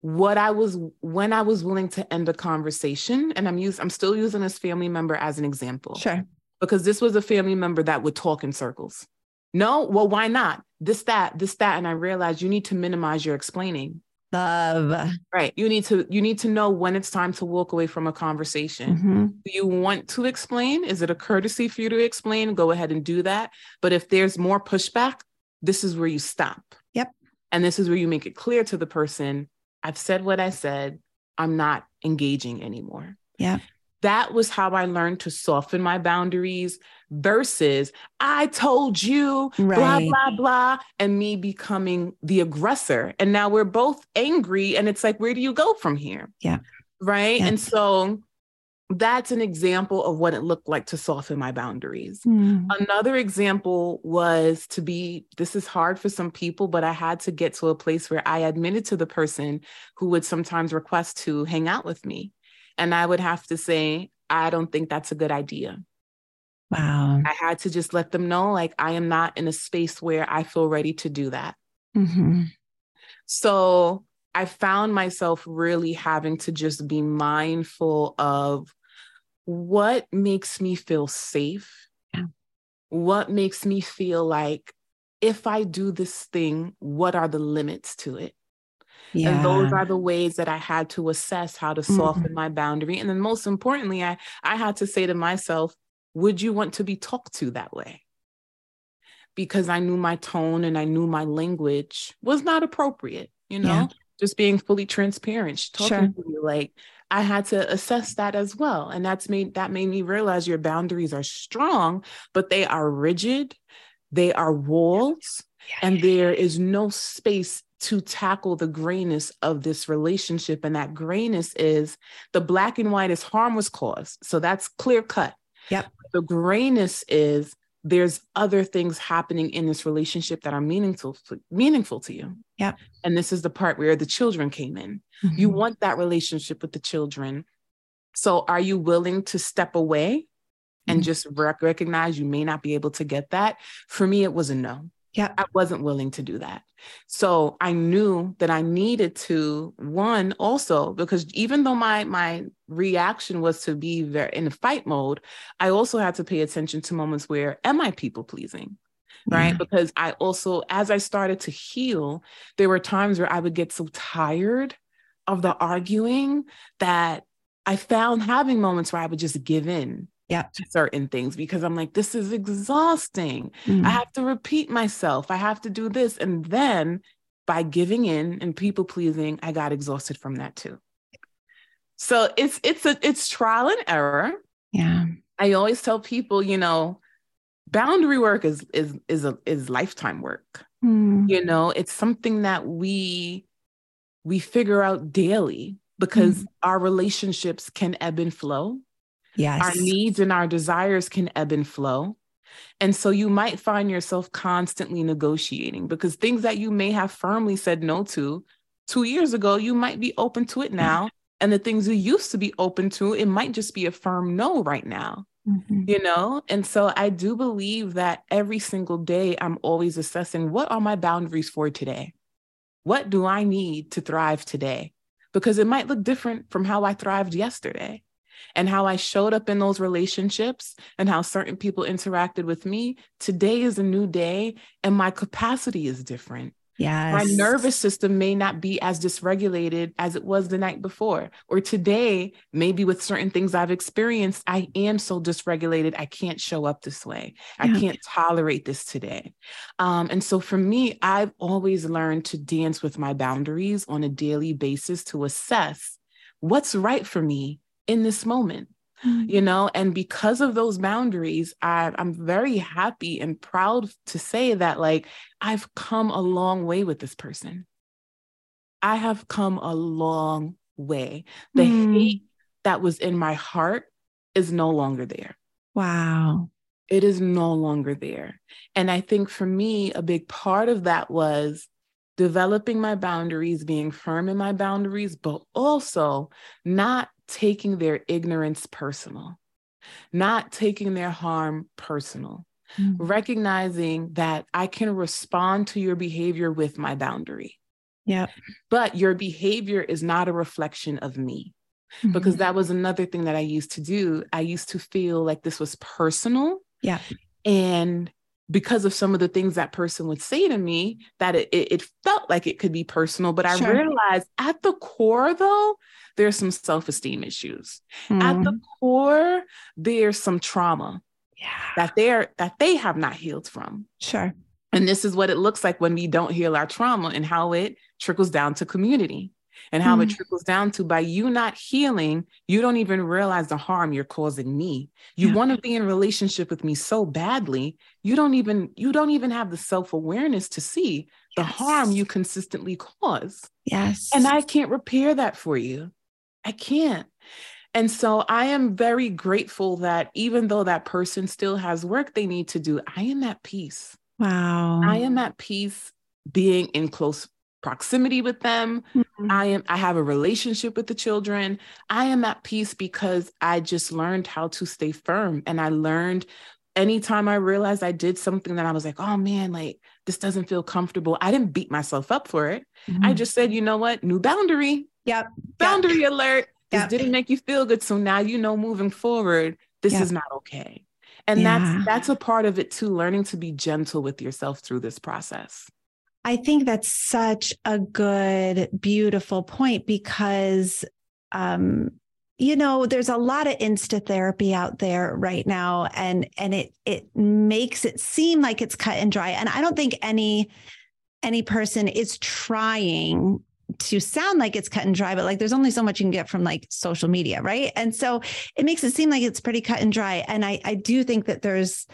what I was when I was willing to end a conversation. And I'm use I'm still using this family member as an example. Sure. Because this was a family member that would talk in circles. No, well, why not? This, that, this, that. And I realized you need to minimize your explaining love. Right you need to you need to know when it's time to walk away from a conversation. Mm-hmm. do you want to explain? Is it a courtesy for you to explain? Go ahead and do that. But if there's more pushback this is where you stop. Yep. And this is where you make it clear to the person i've said what i said. I'm not engaging anymore. Yeah that was how I learned to soften my boundaries versus I told you, right. blah, blah, blah, and me becoming the aggressor. And now we're both angry. And it's like, where do you go from here? Yeah. Right. And so that's an example of what it looked like to soften my boundaries. Mm. Another example was to be this is hard for some people, but I had to get to a place where I admitted to the person who would sometimes request to hang out with me and I would have to say, I don't think that's a good idea. Wow. I had to just let them know, like, I am not in a space where I feel ready to do that. Mm-hmm. So I found myself really having to just be mindful of what makes me feel safe. Yeah. What makes me feel like if I do this thing, what are the limits to it? Yeah. And those are the ways that I had to assess how to soften mm-hmm. my boundary. And then most importantly, I, I had to say to myself, would you want to be talked to that way? Because I knew my tone and I knew my language was not appropriate, you know, yeah. just being fully transparent, talking sure. to you like I had to assess that as well. And that's made that made me realize your boundaries are strong, but they are rigid, they are walls, yeah. and there is no space to tackle the grayness of this relationship. And that grayness is the black and white is harm was caused. So that's clear cut. Yep. The grayness is there's other things happening in this relationship that are meaningful meaningful to you. Yeah. And this is the part where the children came in. Mm-hmm. You want that relationship with the children. So are you willing to step away and mm-hmm. just rec- recognize you may not be able to get that? For me, it was a no. Yeah. I wasn't willing to do that. So I knew that I needed to one also because even though my my reaction was to be very in fight mode, I also had to pay attention to moments where am I people pleasing? Mm-hmm. Right. Yeah. Because I also, as I started to heal, there were times where I would get so tired of the arguing that I found having moments where I would just give in yeah. to certain things because I'm like, this is exhausting. Mm-hmm. I have to repeat myself. I have to do this. And then by giving in and people pleasing, I got exhausted from that too. So it's it's a it's trial and error. Yeah. I always tell people, you know, boundary work is is is a is lifetime work. Mm. You know, it's something that we we figure out daily because mm. our relationships can ebb and flow. Yes. Our needs and our desires can ebb and flow. And so you might find yourself constantly negotiating because things that you may have firmly said no to two years ago, you might be open to it now. And the things you used to be open to, it might just be a firm no right now. Mm-hmm. You know, and so I do believe that every single day I'm always assessing what are my boundaries for today? What do I need to thrive today? Because it might look different from how I thrived yesterday and how I showed up in those relationships and how certain people interacted with me, today is a new day and my capacity is different. Yes. My nervous system may not be as dysregulated as it was the night before. Or today, maybe with certain things I've experienced, I am so dysregulated, I can't show up this way. I can't tolerate this today. Um, and so for me, I've always learned to dance with my boundaries on a daily basis to assess what's right for me in this moment mm-hmm. you know? And because of those boundaries I, i'm very happy and proud to say that like i've come a long way with this person. I have come a long way. The mm. hate that was in my heart is no longer there. Wow. It is no longer there. And i think for me a big part of that was developing my boundaries, being firm in my boundaries, but also not taking their ignorance personal, not taking their harm personal, mm-hmm. recognizing that I can respond to your behavior with my boundary. Yeah. But your behavior is not a reflection of me. Mm-hmm. Because that was another thing that I used to do. I used to feel like this was personal. Yeah. And because of some of the things that person would say to me that it, it, it felt like it could be personal but i sure. realized at the core though there's some self-esteem issues mm. at the hmm. core there's some trauma yeah. that they're that they have not healed from sure and this is what it looks like when we don't heal our trauma and how it trickles down to community and how mm. it trickles down to by you not healing, you don't even realize the harm you're causing me. You yeah. want to be in relationship with me so badly, you don't even you don't even have the self-awareness to see the yes. harm you consistently cause. Yes. And I can't repair that for you. I can't. And so I am very grateful that even though that person still has work they need to do, I am at peace. Wow. I am at peace being in close proximity with them. Mm-hmm. I am I have a relationship with the children. I am at peace because I just learned how to stay firm and I learned anytime I realized I did something that I was like, "Oh man, like this doesn't feel comfortable." I didn't beat myself up for it. Mm-hmm. I just said, "You know what? New boundary." Yep. Boundary yep. alert. This didn't make you feel good, so now you know moving forward, this yep. is not okay. And yeah. that's that's a part of it too, learning to be gentle with yourself through this process. I think that's such a good, beautiful point because, um, you know, there's a lot of insta therapy out there right now, and and it it makes it seem like it's cut and dry. And I don't think any any person is trying to sound like it's cut and dry, but like there's only so much you can get from like social media, right? And so it makes it seem like it's pretty cut and dry. And I I do think that there's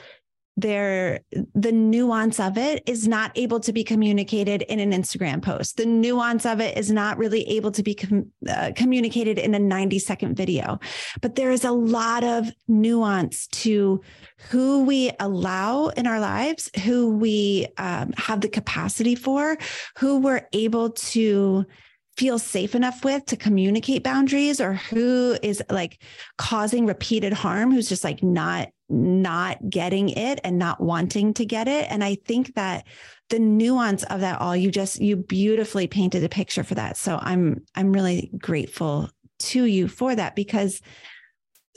there the nuance of it is not able to be communicated in an instagram post. The nuance of it is not really able to be com- uh, communicated in a 90 second video. But there is a lot of nuance to who we allow in our lives who we um, have the capacity for who we're able to feel safe enough with to communicate boundaries or who is like causing repeated harm who's just like not not getting it and not wanting to get it. And i think that the nuance of that all you just you beautifully painted a picture for that. So i'm i'm really grateful to you for that because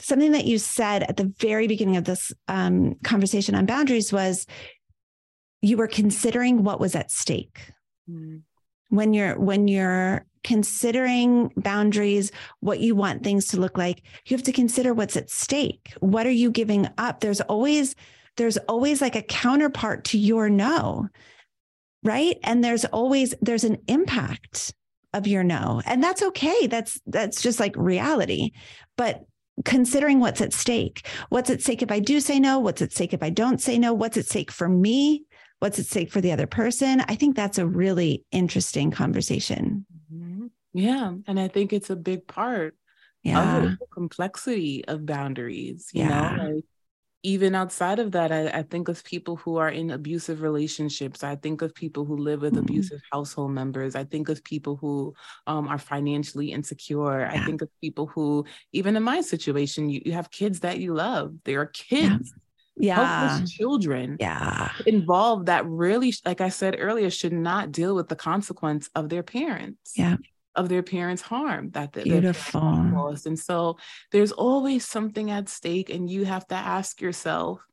something that you said at the very beginning of this um, conversation on boundaries was you were considering what was at stake. Mm. When you're when you're considering boundaries, what you want things to look like, you have to consider what's at stake. What are you giving up? There's always there's always like a counterpart to your no. Right? And there's always there's an impact of your no. And that's okay. That's that's just like reality. But considering what's at stake. What's at stake if I do say no? What's at stake if I don't say no? What's at stake for me? What's at stake for the other person? I think that's a really interesting conversation. Yeah. And I think it's a big part yeah. of the complexity of boundaries. You yeah. know, like even outside of that, I, I, think of people who are in abusive relationships. I think of people who live with mm-hmm. abusive household members. I think of people who um, are financially insecure. Yeah. I think of people who, even in my situation, you, you have kids that you love. They are kids. Yeah. Helpless children yeah. involved that really, like I said earlier, should not deal with the consequence of their parents. Yeah of their parents' harm that the, beautiful caused. And so there's always something at stake, and you have to ask yourself,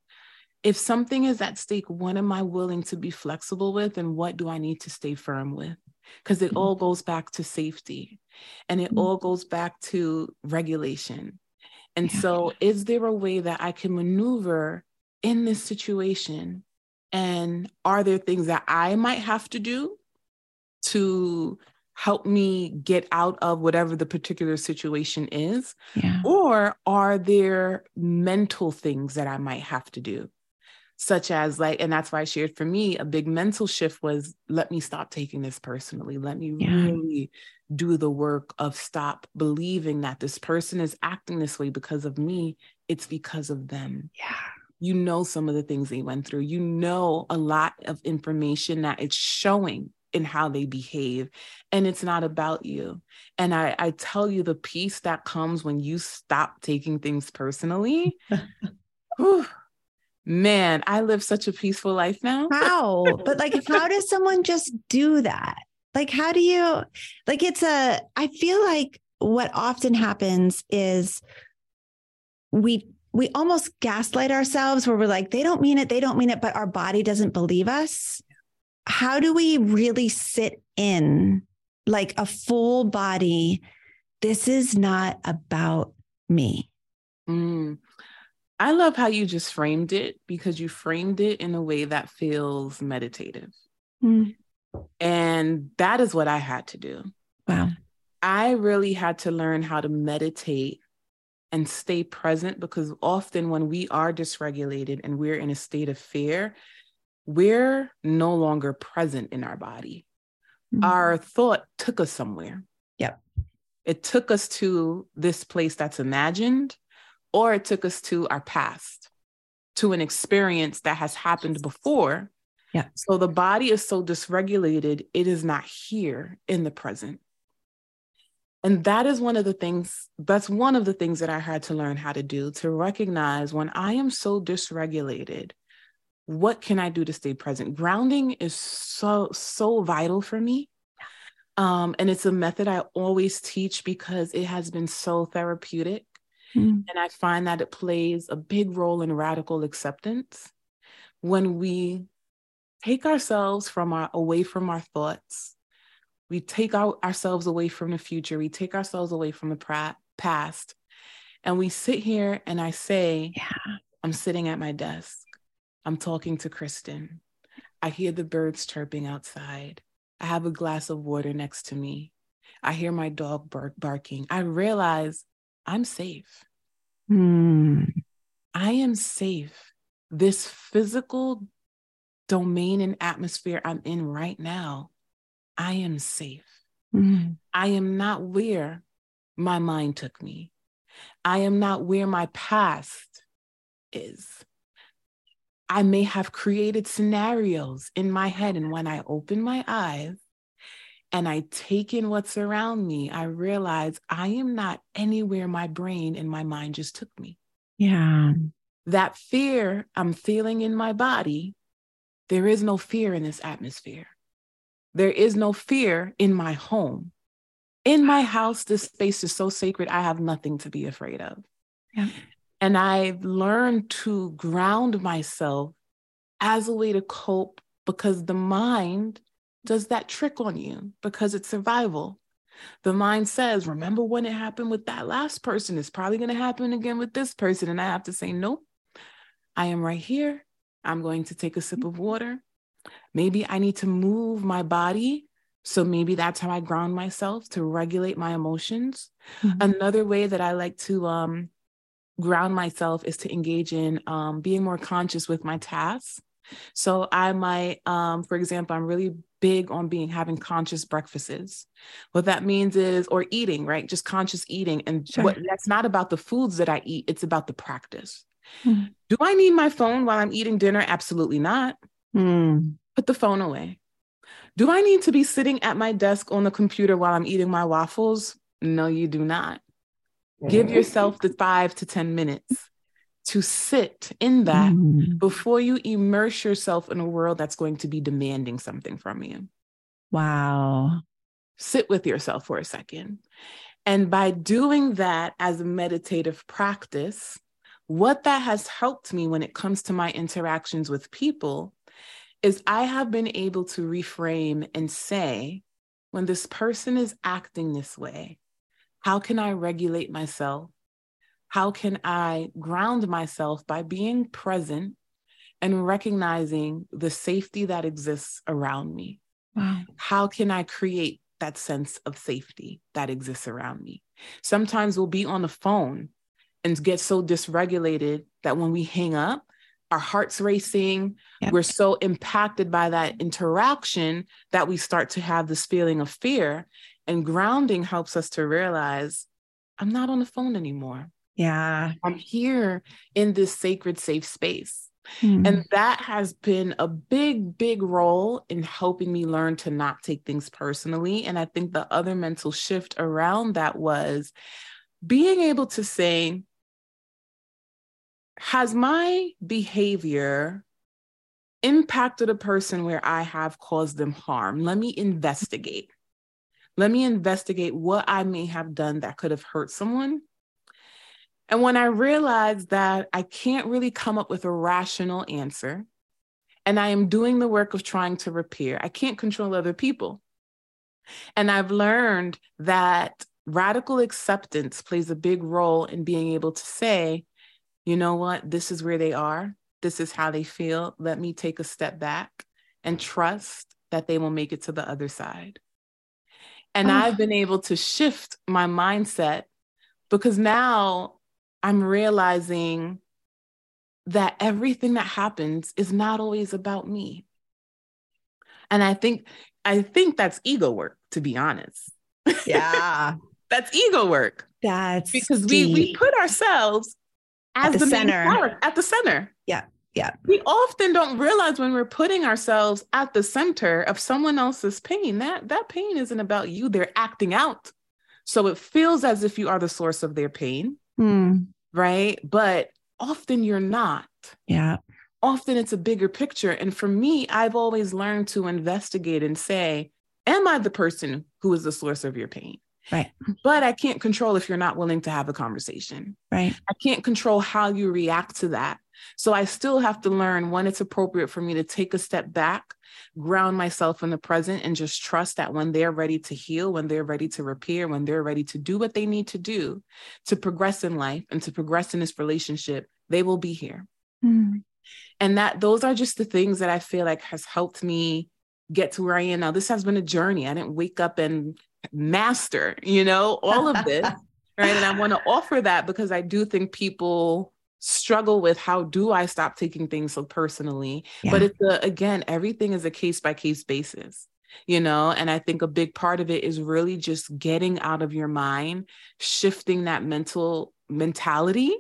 if something is at stake, what am I willing to be flexible with and what do I need to stay firm with? Because it mm-hmm. all goes back to safety and it mm-hmm. all goes back to regulation. And yeah. so, is there a way that I can maneuver in this situation? And are there things that I might have to do to help me get out of whatever the particular situation is? Yeah. Or are there mental things that I might have to do? Such as, like, and that's why I shared for me, a big mental shift was let me stop taking this personally. Let me yeah. really do the work of stop believing that this person is acting this way because of me. It's because of them. Yeah. You know some of the things they went through. You know a lot of information that it's showing in how they behave and it's not about you. And i i tell you the peace that comes when you stop taking things personally whew, man i live such a peaceful life now. How? But like how does someone just do that? Like how do you like it's a i feel like what often happens is we we almost gaslight ourselves where we're like they don't mean it they don't mean it but our body doesn't believe us how do we really sit in like a full body? This is not about me. Mm. I love how you just framed it because you framed it in a way that feels meditative. Mm. And that is what I had to do. Wow. I really had to learn how to meditate and stay present because often when we are dysregulated and we're in a state of fear, we're no longer present in our body. Mm-hmm. Our thought took us somewhere. Yep. It took us to this place that's imagined, or it took us to our past, to an experience that has happened before. Yeah. So the body is so dysregulated, it is not here in the present. And that is one of the things, that's one of the things that I had to learn how to do to recognize when I am so dysregulated, what can I do to stay present? Grounding is so, so vital for me. Um, and it's a method I always teach because it has been so therapeutic. Mm. And I find that it plays a big role in radical acceptance when we take ourselves from our away from our thoughts. We take our, ourselves away from the future. We take ourselves away from the pra- past. And we sit here and I say, yeah. I'm sitting at my desk. I'm talking to Kristen. I hear the birds chirping outside. I have a glass of water next to me. I hear my dog bark- barking. I realize I'm safe. Mm. I am safe. This physical domain and atmosphere I'm in right now, I am safe. Mm. I am not where my mind took me. I am not where my past is. I may have created scenarios in my head. And when I open my eyes and I take in what's around me, I realize I am not anywhere my brain and my mind just took me. Yeah. That fear I'm feeling in my body, there is no fear in this atmosphere. There is no fear in my home. In my house, this space is so sacred, I have nothing to be afraid of. Yeah. And I've learned to ground myself as a way to cope because the mind does that trick on you because it's survival. The mind says, remember when it happened with that last person? It's probably going to happen again with this person. And I have to say, nope, I am right here. I'm going to take a sip of water. Maybe I need to move my body. So maybe that's how I ground myself to regulate my emotions. Mm-hmm. Another way that I like to um, ground myself is to engage in um, being more conscious with my tasks. So I might, um, for example, I'm really big on being having conscious breakfasts. What that means is, or eating, right? Just conscious eating. And sure. what that's not about the foods that I eat, it's about the practice. Mm-hmm. Do I need my phone while I'm eating dinner? Absolutely not. Mm. Put the phone away. Do I need to be sitting at my desk on the computer while I'm eating my waffles? No, you do not. Give mm-hmm. yourself the five to 10 minutes to sit in that mm. before you immerse yourself in a world that's going to be demanding something from you. Wow. Sit with yourself for a second. And by doing that as a meditative practice, what that has helped me when it comes to my interactions with people is I have been able to reframe and say, when this person is acting this way, how can I regulate myself? How can I ground myself by being present and recognizing the safety that exists around me? Wow. How can I create that sense of safety that exists around me? Sometimes we'll be on the phone and get so dysregulated that when we hang up, our heart's racing. Yep. We're so impacted by that interaction that we start to have this feeling of fear. And grounding helps us to realize I'm not on the phone anymore. Yeah. I'm here in this sacred, safe space. Mm-hmm. And that has been a big, big role in helping me learn to not take things personally. And I think the other mental shift around that was being able to say, has my behavior impacted a person where I have caused them harm? Let me investigate. Let me investigate what I may have done that could have hurt someone. And when I realized that I can't really come up with a rational answer, and I am doing the work of trying to repair, I can't control other people. And I've learned that radical acceptance plays a big role in being able to say, you know what? This is where they are. This is how they feel. Let me take a step back and trust that they will make it to the other side. And oh. I've been able to shift my mindset because now I'm realizing that everything that happens is not always about me. And I think I think that's ego work to be honest. Yeah. that's ego work. That's because deep. we we put ourselves as the, the center. at the center. Yeah. Yeah. We often don't realize when we're putting ourselves at the center of someone else's pain that that pain isn't about you. They're acting out. So it feels as if you are the source of their pain. Mm. Right. But often you're not. Yeah. Often it's a bigger picture. And for me, I've always learned to investigate and say, Am I the person who is the source of your pain? Right. But I can't control if you're not willing to have a conversation. Right. I can't control how you react to that. So I still have to learn when it's appropriate for me to take a step back, ground myself in the present, and just trust that when they're ready to heal, when they're ready to repair, when they're ready to do what they need to do to progress in life and to progress in this relationship, they will be here. Mm. And that those are just the things that I feel like has helped me get to where I am now. This has been a journey. I didn't wake up and master, you know, all of this. right. And I want to offer that because I do think people struggle with how do I stop taking things so personally. Yeah. But it's a, again, everything is a case by case basis you know and i think a big part of it is really just getting out of your mind shifting that mental mentality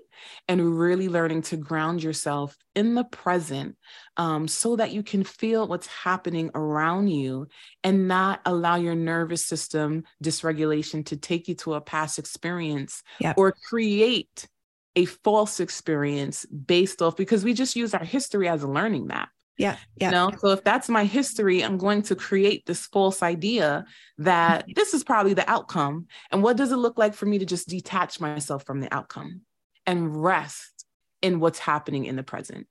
and really learning to ground yourself in the present um, so that you can feel what's happening around you and not allow your nervous system dysregulation to take you to a past experience yep. or create a false experience based off because we just use our history as a learning map yeah. Yeah. You know, so if that's my history, I'm going to create this false idea that mm-hmm. this is probably the outcome. And what does it look like for me to just detach myself from the outcome and rest in what's happening in the present?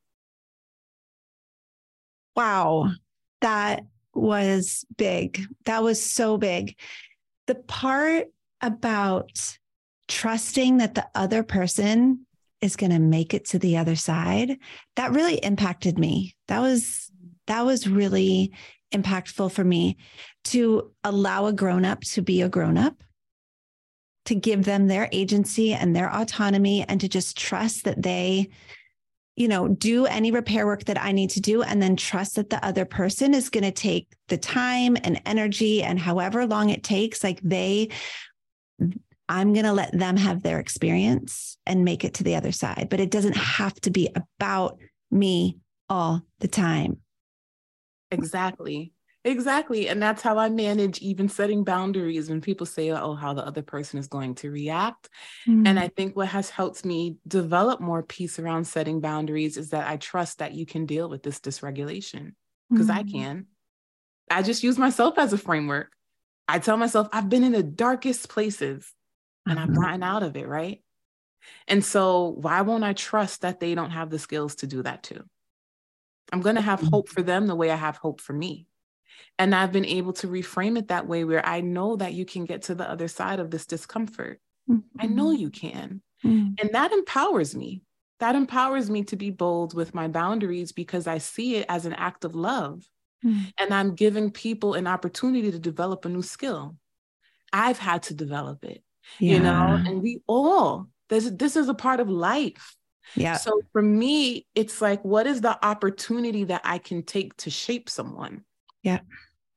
Wow. That was big. That was so big. The part about trusting that the other person is going to make it to the other side. That really impacted me. That was that was really impactful for me to allow a grown up to be a grown up to give them their agency and their autonomy and to just trust that they you know do any repair work that i need to do and then trust that the other person is going to take the time and energy and however long it takes like they I'm going to let them have their experience and make it to the other side. But it doesn't have to be about me all the time. Exactly. Exactly. And that's how I manage even setting boundaries when people say, oh, how the other person is going to react. Mm-hmm. And I think what has helped me develop more peace around setting boundaries is that I trust that you can deal with this dysregulation because mm-hmm. I can. I just use myself as a framework. I tell myself, I've been in the darkest places and I've mm-hmm. gotten out of it, right? And so, why won't I trust that they don't have the skills to do that too? I'm going to have mm-hmm. hope for them the way I have hope for me. And I've been able to reframe it that way where I know that you can get to the other side of this discomfort. Mm-hmm. I know you can. Mm-hmm. And that empowers me. That empowers me to be bold with my boundaries because I see it as an act of love. Mm-hmm. And I'm giving people an opportunity to develop a new skill. I've had to develop it, yeah. you know, and we all, this, this is a part of life. Yeah. So for me, it's like, what is the opportunity that I can take to shape someone? Yeah.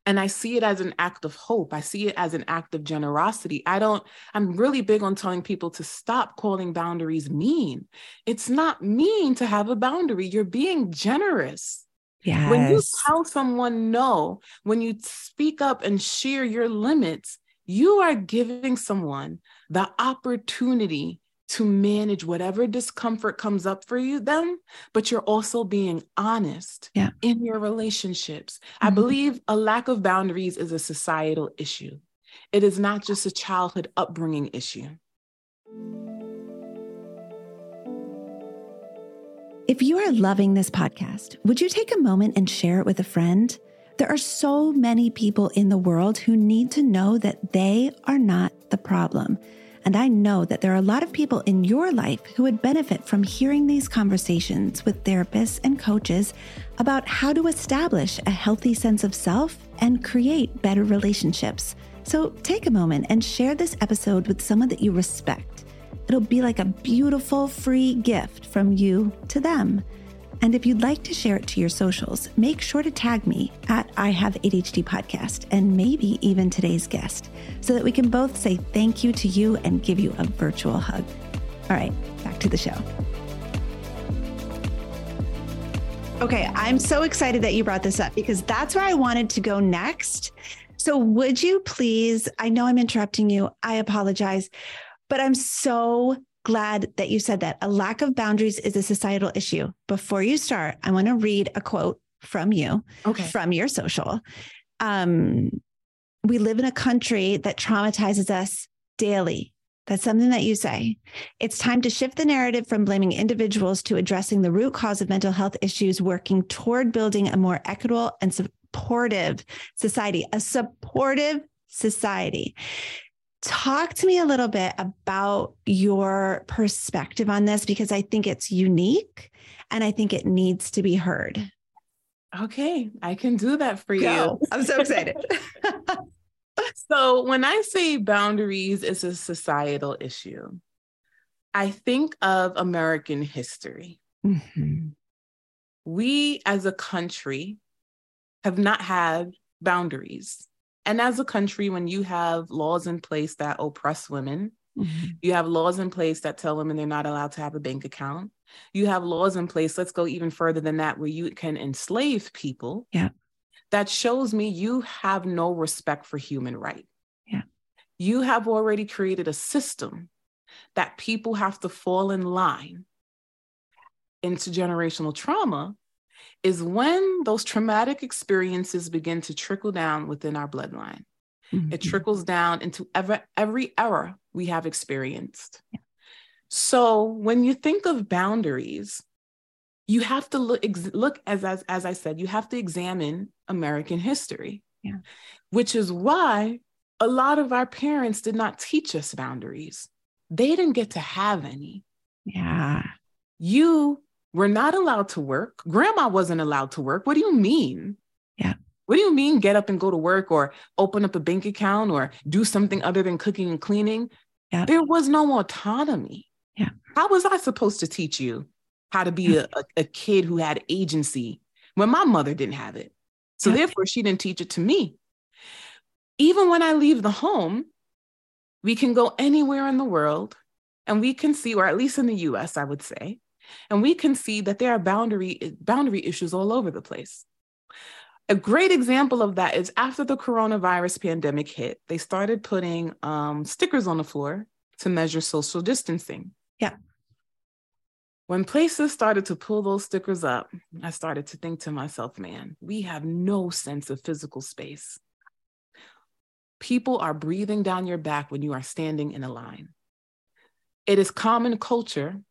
And I see it as an act of hope. I see it as an act of generosity. I don't, I'm really big on telling people to stop calling boundaries mean. It's not mean to have a boundary. You're being generous. Yes. When you tell someone no, when you speak up and share your limits, you are giving someone the opportunity to manage whatever discomfort comes up for you them but you're also being honest yeah. in your relationships mm-hmm. i believe a lack of boundaries is a societal issue it is not just a childhood upbringing issue if you are loving this podcast would you take a moment and share it with a friend there are so many people in the world who need to know that they are not the problem and I know that there are a lot of people in your life who would benefit from hearing these conversations with therapists and coaches about how to establish a healthy sense of self and create better relationships. So take a moment and share this episode with someone that you respect. It'll be like a beautiful free gift from you to them. And if you'd like to share it to your socials, make sure to tag me at I Have ADHD Podcast and maybe even today's guest so that we can both say thank you to you and give you a virtual hug. All right, back to the show. Okay, I'm so excited that you brought this up because that's where I wanted to go next. So, would you please? I know I'm interrupting you. I apologize, but I'm so glad that you said that. A lack of boundaries is a societal issue. Before you start, I want to read a quote from you, okay. from your social. Um, we live in a country that traumatizes us daily. That's something that you say. It's time to shift the narrative from blaming individuals to addressing the root cause of mental health issues, working toward building a more equitable and supportive society, a supportive society. Talk to me a little bit about your perspective on this because I think it's unique and I think it needs to be heard. Okay, I can do that for Go. you. I'm so excited. so, when I say boundaries is a societal issue, I think of American history. Mm-hmm. We as a country have not had boundaries and as a country, when you have laws in place that oppress women, mm-hmm. you have laws in place that tell women they're not allowed to have a bank account. You have laws in place, let's go even further than that, where you can enslave people. Yeah. That shows me you have no respect for human right. Yeah. You have already created a system that people have to fall in line into generational trauma is when those traumatic experiences begin to trickle down within our bloodline. Mm-hmm. It trickles down into every, every error we have experienced. Yeah. So when you think of boundaries, you have to look, ex- look as, as, as I said, you have to examine American history, yeah. which is why a lot of our parents did not teach us boundaries. They didn't get to have any. Yeah. You we're not allowed to work. Grandma wasn't allowed to work. What do you mean? Yeah. What do you mean get up and go to work or open up a bank account or do something other than cooking and cleaning? Yeah. There was no autonomy. Yeah. How was I supposed to teach you how to be yeah. a, a kid who had agency when my mother didn't have it? So yeah. therefore, she didn't teach it to me. Even when I leave the home, we can go anywhere in the world and we can see, or at least in the US, I would say, and we can see that there are boundary, boundary issues all over the place. A great example of that is after the coronavirus pandemic hit, they started putting um, stickers on the floor to measure social distancing. Yeah. When places started to pull those stickers up, I started to think to myself, man, we have no sense of physical space. People are breathing down your back when you are standing in a line. it is common culture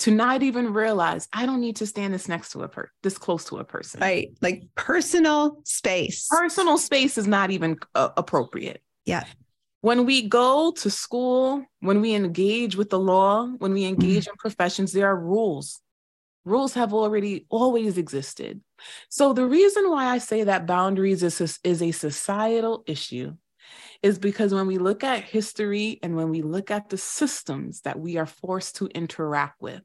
to not even realize I don't need to stand this next to a person, this close to a person. Right. Like personal space. Personal space is not even uh, appropriate. Yeah. When we go to school, when we engage with the law, when we engage mm-hmm. in professions, there are rules. Rules have already always existed. So the reason why I say that boundaries is is a societal issue is because when we look at history and when we look at the systems that we are forced to interact with,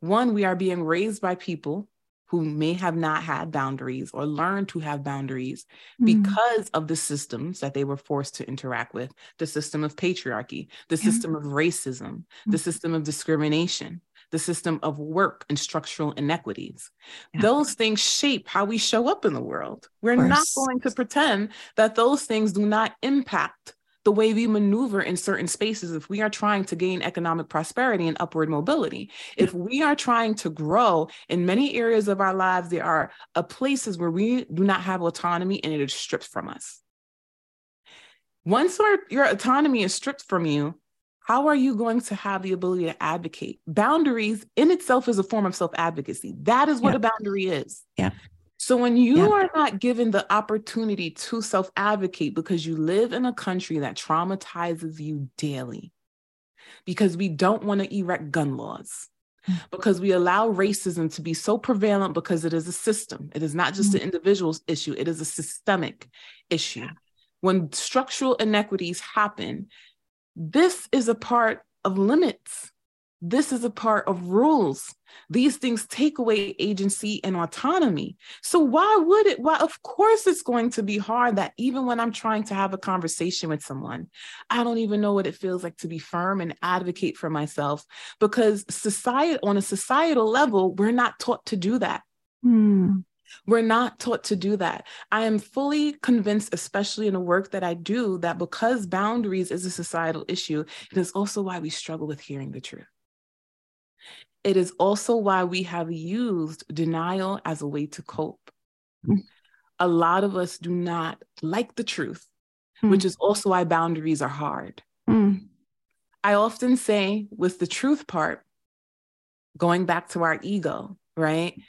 one, we are being raised by people who may have not had boundaries or learned to have boundaries mm-hmm. because of the systems that they were forced to interact with the system of patriarchy, the yeah. system of racism, mm-hmm. the system of discrimination, the system of work and structural inequities. Yeah. Those things shape how we show up in the world. We're not going to pretend that those things do not impact the way we maneuver in certain spaces if we are trying to gain economic prosperity and upward mobility. If we are trying to grow in many areas of our lives, there are uh, places where we do not have autonomy and it is stripped from us. Once our, your autonomy is stripped from you, how are you going to have the ability to advocate? Boundaries in itself is a form of self advocacy. That is what a boundary is. Yeah. So when you are not given the opportunity to self advocate because you live in a country that traumatizes you daily, because we don't want to erect gun laws, mm. because we allow racism to be so prevalent because it is a system. It is not just mm-hmm. an individual's issue, it is a systemic issue. When structural inequities happen, this is a part of limits. This is a part of rules. These things take away agency and autonomy. So, why would it? Why, of course, it's going to be hard that even when I'm trying to have a conversation with someone, I don't even know what it feels like to be firm and advocate for myself because society, on a societal level, we're not taught to do that. Hmm. We're not taught to do that. I am fully convinced, especially in the work that I do, that because boundaries is a societal issue, it is also why we struggle with hearing the truth. It is also why we have used denial as a way to cope. Mm. A lot of us do not like the truth, mm. which is also why boundaries are hard. Mm. I often say, with the truth part, going back to our ego, right?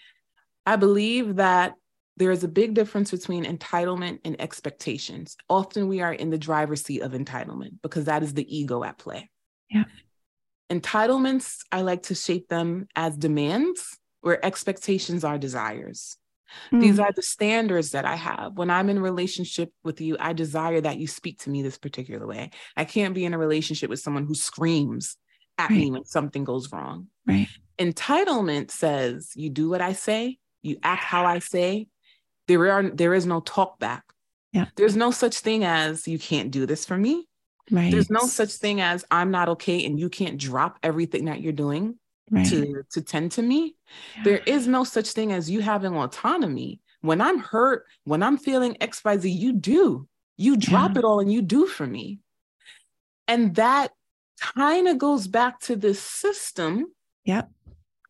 I believe that there is a big difference between entitlement and expectations. Often we are in the driver's seat of entitlement because that is the ego at play. Yeah. Entitlements, I like to shape them as demands where expectations are desires. Mm. These are the standards that I have. When I'm in relationship with you, I desire that you speak to me this particular way. I can't be in a relationship with someone who screams at right. me when something goes wrong. Right. Entitlement says, you do what I say, you act how I say, there are there is no talk back. Yeah. There's no such thing as you can't do this for me. Right. There's no such thing as I'm not okay and you can't drop everything that you're doing right. to to tend to me. Yeah. There is no such thing as you having autonomy. When I'm hurt, when I'm feeling XYZ, you do. You drop yeah. it all and you do for me. And that kind of goes back to this system. Yep.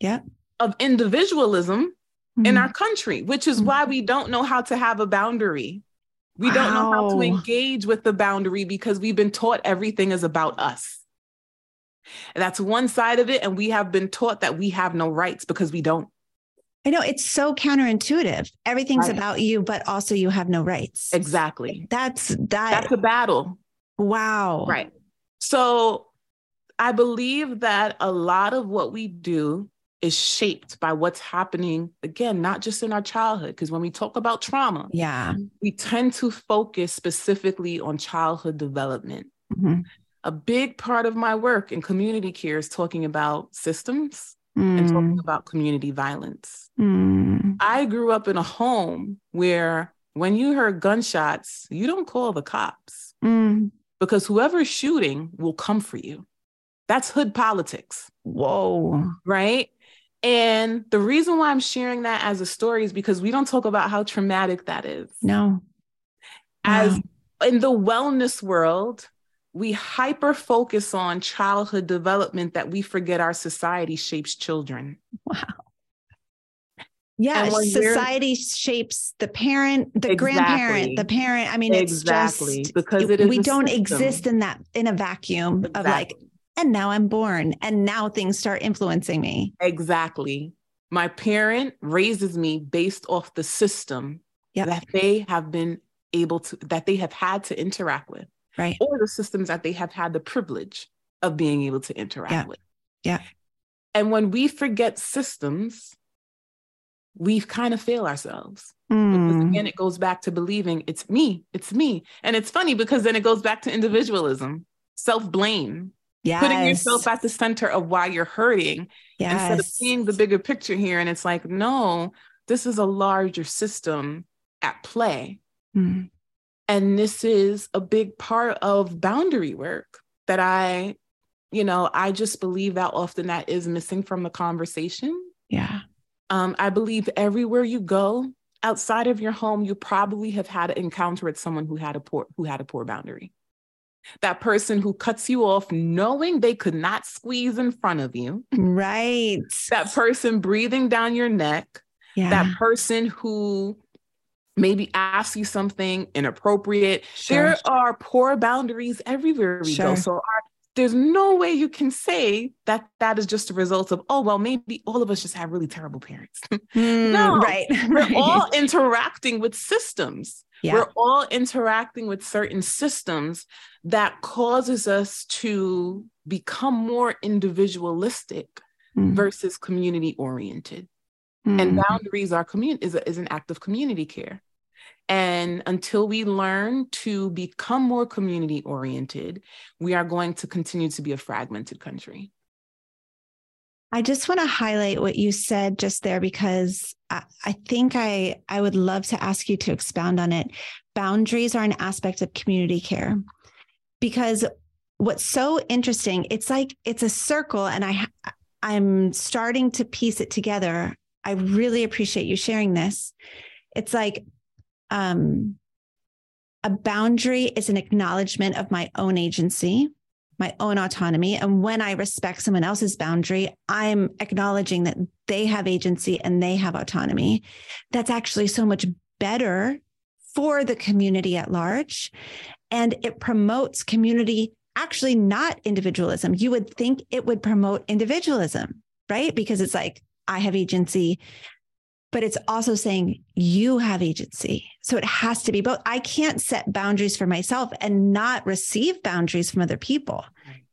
Yep. Of individualism mm-hmm. in our country, which is mm-hmm. why we don't know how to have a boundary. We wow. don't know how to engage with the boundary because we've been taught everything is about us. And that's one side of it. And we have been taught that we have no rights because we don't. I know it's so counterintuitive. Everything's right. about you, but also you have no rights. Exactly. That's that. That's a battle. Wow. Right. So I believe that a lot of what we do is shaped by what's happening again not just in our childhood because when we talk about trauma yeah we tend to focus specifically on childhood development mm-hmm. a big part of my work in community care is talking about systems mm. and talking about community violence mm. i grew up in a home where when you heard gunshots you don't call the cops mm. because whoever's shooting will come for you that's hood politics. Whoa. Right. And the reason why I'm sharing that as a story is because we don't talk about how traumatic that is. No. As wow. in the wellness world, we hyper focus on childhood development that we forget our society shapes children. Wow. Yeah, society shapes the parent, the exactly. grandparent, the parent. I mean, exactly. it's just because it is we don't system. exist in that in a vacuum exactly. of like And now I'm born. And now things start influencing me. Exactly. My parent raises me based off the system yep. that they have been able to, that they have had to interact with. Right. Or the systems that they have had the privilege of being able to interact yeah. with. Yeah. And when we forget systems, we kind of fail ourselves. Mm. Because again, it goes back to believing it's me, it's me. And it's funny because then it goes back to individualism, self blame, yes. putting yourself at the center of why you're hurting yes. instead of seeing the bigger picture here. And it's like, no, this is a larger system at play. Mm. And this is a big part of boundary work that I, you know, I just believe that often that is missing from the conversation. Yeah. Um, I believe everywhere you go outside of your home, you probably have had an encounter with someone who had a poor who had a poor boundary. That person who cuts you off knowing they could not squeeze in front of you. Right. That person breathing down your neck. Yeah. That person who maybe asks you something inappropriate. Sure. There are poor boundaries everywhere we sure. go. So our, there's no way you can say that that is just a result of, oh, well, maybe all of us just have really terrible parents. Mm, no, right. We're all interacting with systems. Yeah. We're all interacting with certain systems that causes us to become more individualistic mm. versus community oriented. Mm. And boundaries are community is, is an act of community care. And until we learn to become more community oriented, we are going to continue to be a fragmented country. I just want to highlight what you said just there because I, I, think I, I would love to ask you to expound on it. Boundaries are an aspect of community care because what's so interesting, it's like it's a circle, and I I'm starting to piece it together. I really appreciate you sharing this. It's like um, a boundary is an acknowledgement of my own agency, my own autonomy. And when I respect someone else's boundary, I'm acknowledging that they have agency and they have autonomy. That's actually so much better for the community at large. And it promotes community, actually, not individualism. You would think it would promote individualism, right? Because it's like, I have agency but it's also saying you have agency. So it has to be both. I can't set boundaries for myself and not receive boundaries from other people.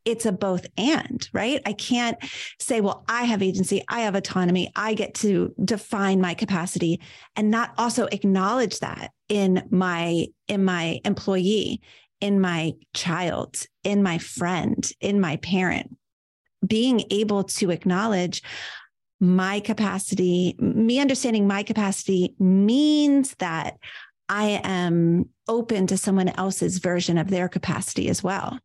It's a both and, right? I can't say, well, I have agency, I have autonomy, I get to define my capacity and not also acknowledge that in my in my employee, in my child, in my friend, in my parent. Being able to acknowledge my capacity, me understanding my capacity means that I am open to someone else's version of their capacity as well.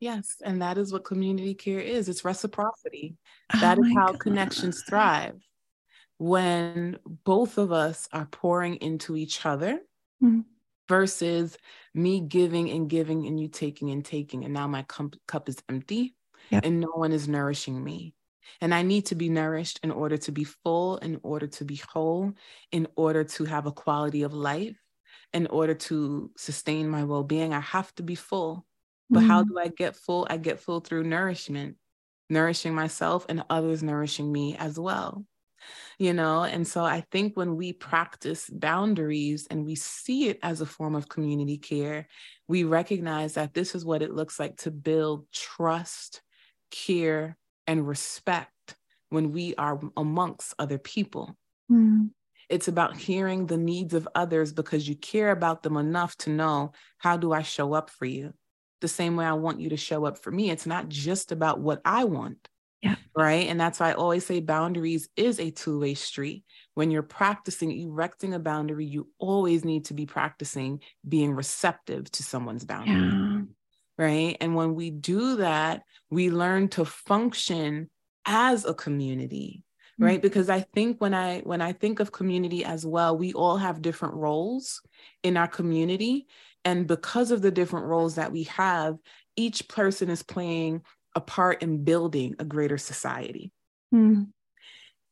Yes. And that is what community care is it's reciprocity. That oh is how God. connections thrive. When both of us are pouring into each other mm-hmm. versus me giving and giving and you taking and taking. And now my cup is empty yep. and no one is nourishing me. And I need to be nourished in order to be full, in order to be whole, in order to have a quality of life, in order to sustain my well being. I have to be full. But mm-hmm. how do I get full? I get full through nourishment, nourishing myself and others nourishing me as well. You know, and so I think when we practice boundaries and we see it as a form of community care, we recognize that this is what it looks like to build trust, care, and respect when we are amongst other people. Mm. It's about hearing the needs of others because you care about them enough to know how do I show up for you? The same way I want you to show up for me. It's not just about what I want. Yeah. Right. And that's why I always say boundaries is a two way street. When you're practicing erecting a boundary, you always need to be practicing being receptive to someone's boundary. Yeah right? And when we do that, we learn to function as a community right mm-hmm. because i think when i when i think of community as well we all have different roles in our community and because of the different roles that we have each person is playing a part in building a greater society mm.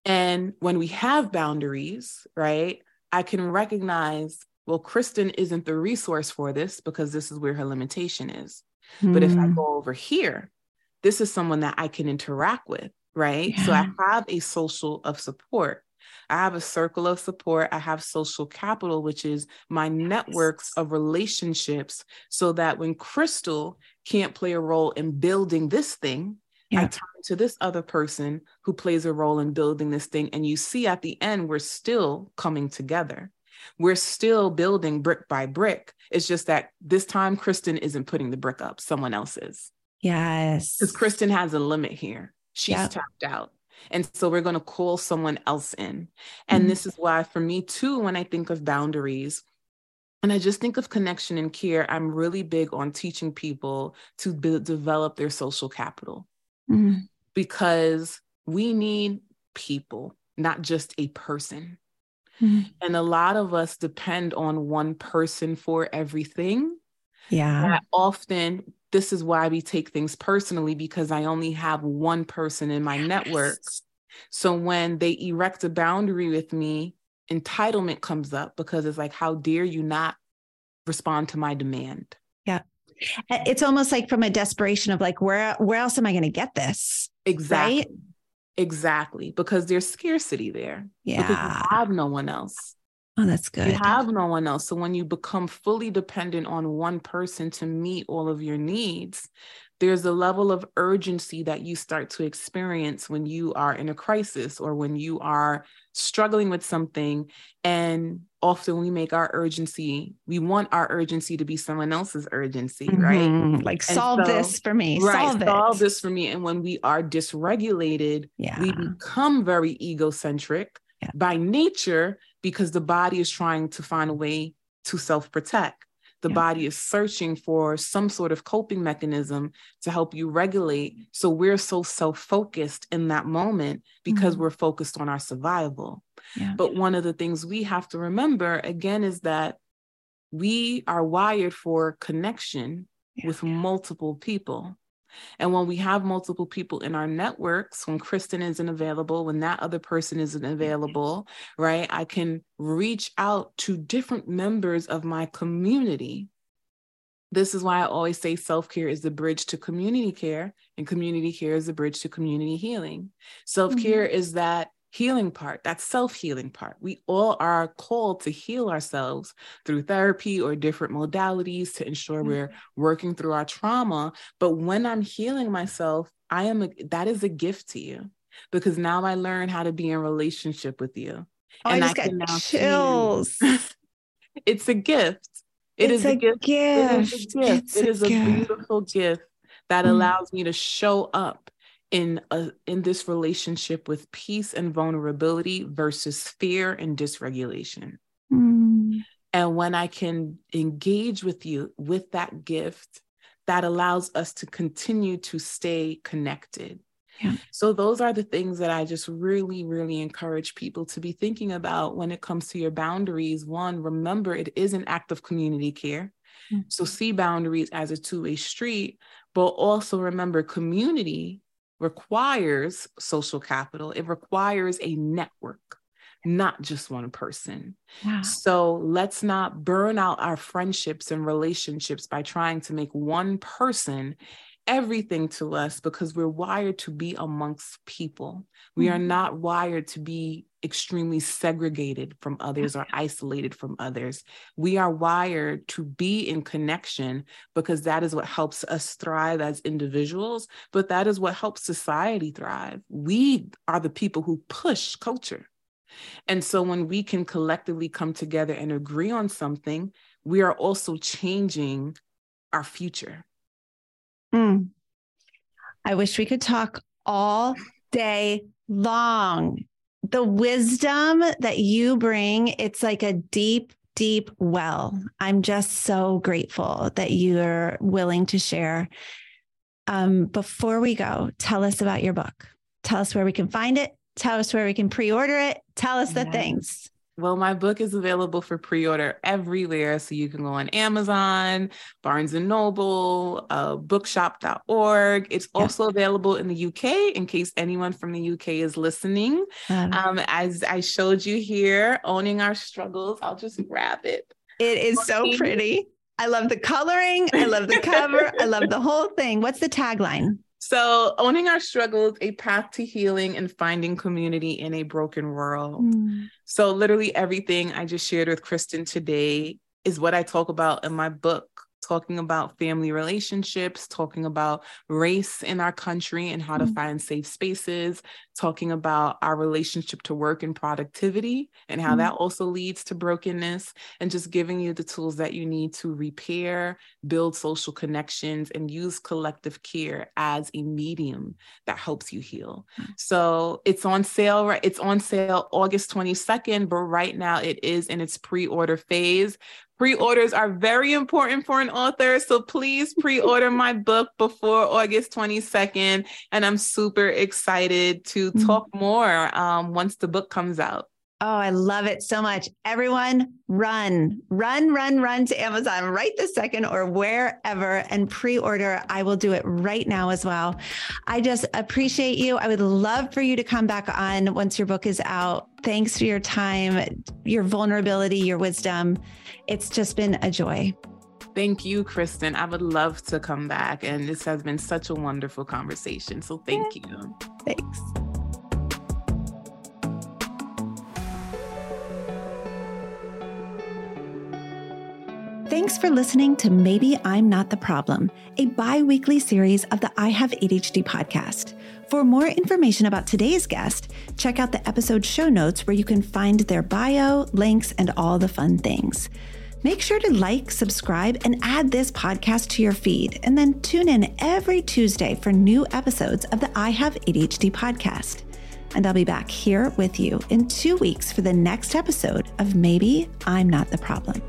and when we have boundaries right i can recognize well kristen isn't the resource for this because this is where her limitation is but if I hmm. go over here, this is someone that I can interact with, right? Yeah. So I have a social of support. I have a circle of support. I have social capital, which is my yes. networks of relationships, so that when Kristen can't play a role in building this thing, yeah. I turn to this other person who plays a role in building this thing. And you see at the end, we're still coming together. We're still building brick by brick. It's just that this time, Kristen isn't putting the brick up, someone else is. Yes. Because Kristen has a limit here. She's yep. tapped out. And so we're going to call someone else in. And mm-hmm. this is why, for me, too, when I think of boundaries, and I just think of connection and care, I'm really big on teaching people to build, develop their social capital mm-hmm. because we need people, not just a person. Mm-hmm. And a lot of us depend on one person for everything. Yeah. often this is why we take things personally because I only have one person in my yes. network. So when they erect a boundary with me, entitlement comes up because it's like, how dare you not respond to my demand? Yeah. It's almost like from a desperation of like, where where else am I going to get this? Exactly. Right? Exactly. Because there's scarcity there. Yeah. Because you have no one else. Oh, that's good. You have no one else. So when you become fully dependent on one person to meet all of your needs, there's a level of urgency that you start to experience when you are in a crisis or when you are struggling with something. And often we make our urgency, we want our urgency to be someone else's urgency, mm-hmm. right? Like, solve so, this for me. Right. Solve, solve this for me. And when we are dysregulated, yeah. we become very egocentric yeah. by nature because the body is trying to find a way to self protect the yeah. body is searching for some sort of coping mechanism to help you regulate. So we're so self focused in that moment because mm-hmm. we're focused on our survival. Yeah. But one of the things we have to remember again is that we are wired for connection yeah. with multiple people. And when we have multiple people in our networks, when Kristen isn't available, when that other person isn't available, right, I can reach out to different members of my community. This is why I always say self care is the bridge to community care, and community care is the bridge to community healing. Self care mm-hmm. is that healing part, that self healing part. We all are called to heal ourselves through therapy or different modalities to ensure mm-hmm. we're working through our trauma. But when I'm healing myself, I am a, that is a gift to you because now I learn how to be in relationship with you. Oh, and I, just I got chills. it's a gift. It it's is a, gift. gift. It is a gift. It's it is a, a beautiful gift that mm. allows me to show up in a, in this relationship with peace and vulnerability versus fear and dysregulation. Mm. And when I can engage with you with that gift, that allows us to continue to stay connected. Yeah. So, those are the things that I just really, really encourage people to be thinking about when it comes to your boundaries. One, remember it is an act of community care. Mm-hmm. So, see boundaries as a two way street, but also remember community requires social capital, it requires a network, not just one person. So let's not burn out our friendships and relationships by trying to make one person everything to us because we're wired to be amongst people. We mm-hmm. are not wired to be extremely segregated from others or isolated from others. We are wired to be in connection because that is what helps us thrive as individuals, but that is what helps society thrive. We are the people who push culture. And so when we can collectively come together and agree on something, we are also changing our future. Mm. I wish we could talk all day long the wisdom that you bring, it's like a deep, deep well. I'm just so grateful that you're willing to share. Um, before we go, tell us about your book. Tell us where we can find it. Tell us where we can pre order it. Tell us the things. Well, my book is available for pre-order everywhere. So you can go on Amazon, Barnes and Noble, uh, bookshop.org. It's yeah. also available in the UK in case anyone from the UK is listening. Um, as I showed you here, owning our struggles. I'll just grab it. It is so pretty. I love the coloring. I love the cover. I love the whole thing. What's the tagline? So, owning our struggles, a path to healing and finding community in a broken world. Mm. So, literally everything I just shared with Kristen today is what I talk about in my book talking about family relationships, talking about race in our country and how mm-hmm. to find safe spaces, talking about our relationship to work and productivity and how mm-hmm. that also leads to brokenness, and just giving you the tools that you need to repair, build social connections, and use collective care as a medium that helps you heal. Mm-hmm. So it's on sale, right? It's on sale August 22nd, but right now it is in its pre order phase. Pre orders are very important for an author. So please pre order my book before August 22nd. And I'm super excited to mm-hmm. talk more um, once the book comes out. Oh, I love it so much. Everyone, run, run, run, run to Amazon right this second or wherever and pre order. I will do it right now as well. I just appreciate you. I would love for you to come back on once your book is out. Thanks for your time, your vulnerability, your wisdom. It's just been a joy. Thank you, Kristen. I would love to come back. And this has been such a wonderful conversation. So thank you. Thanks. Thanks for listening to Maybe I'm Not the Problem, a bi weekly series of the I Have ADHD podcast. For more information about today's guest, check out the episode show notes where you can find their bio, links, and all the fun things. Make sure to like, subscribe, and add this podcast to your feed, and then tune in every Tuesday for new episodes of the I Have ADHD podcast. And I'll be back here with you in two weeks for the next episode of Maybe I'm Not the Problem.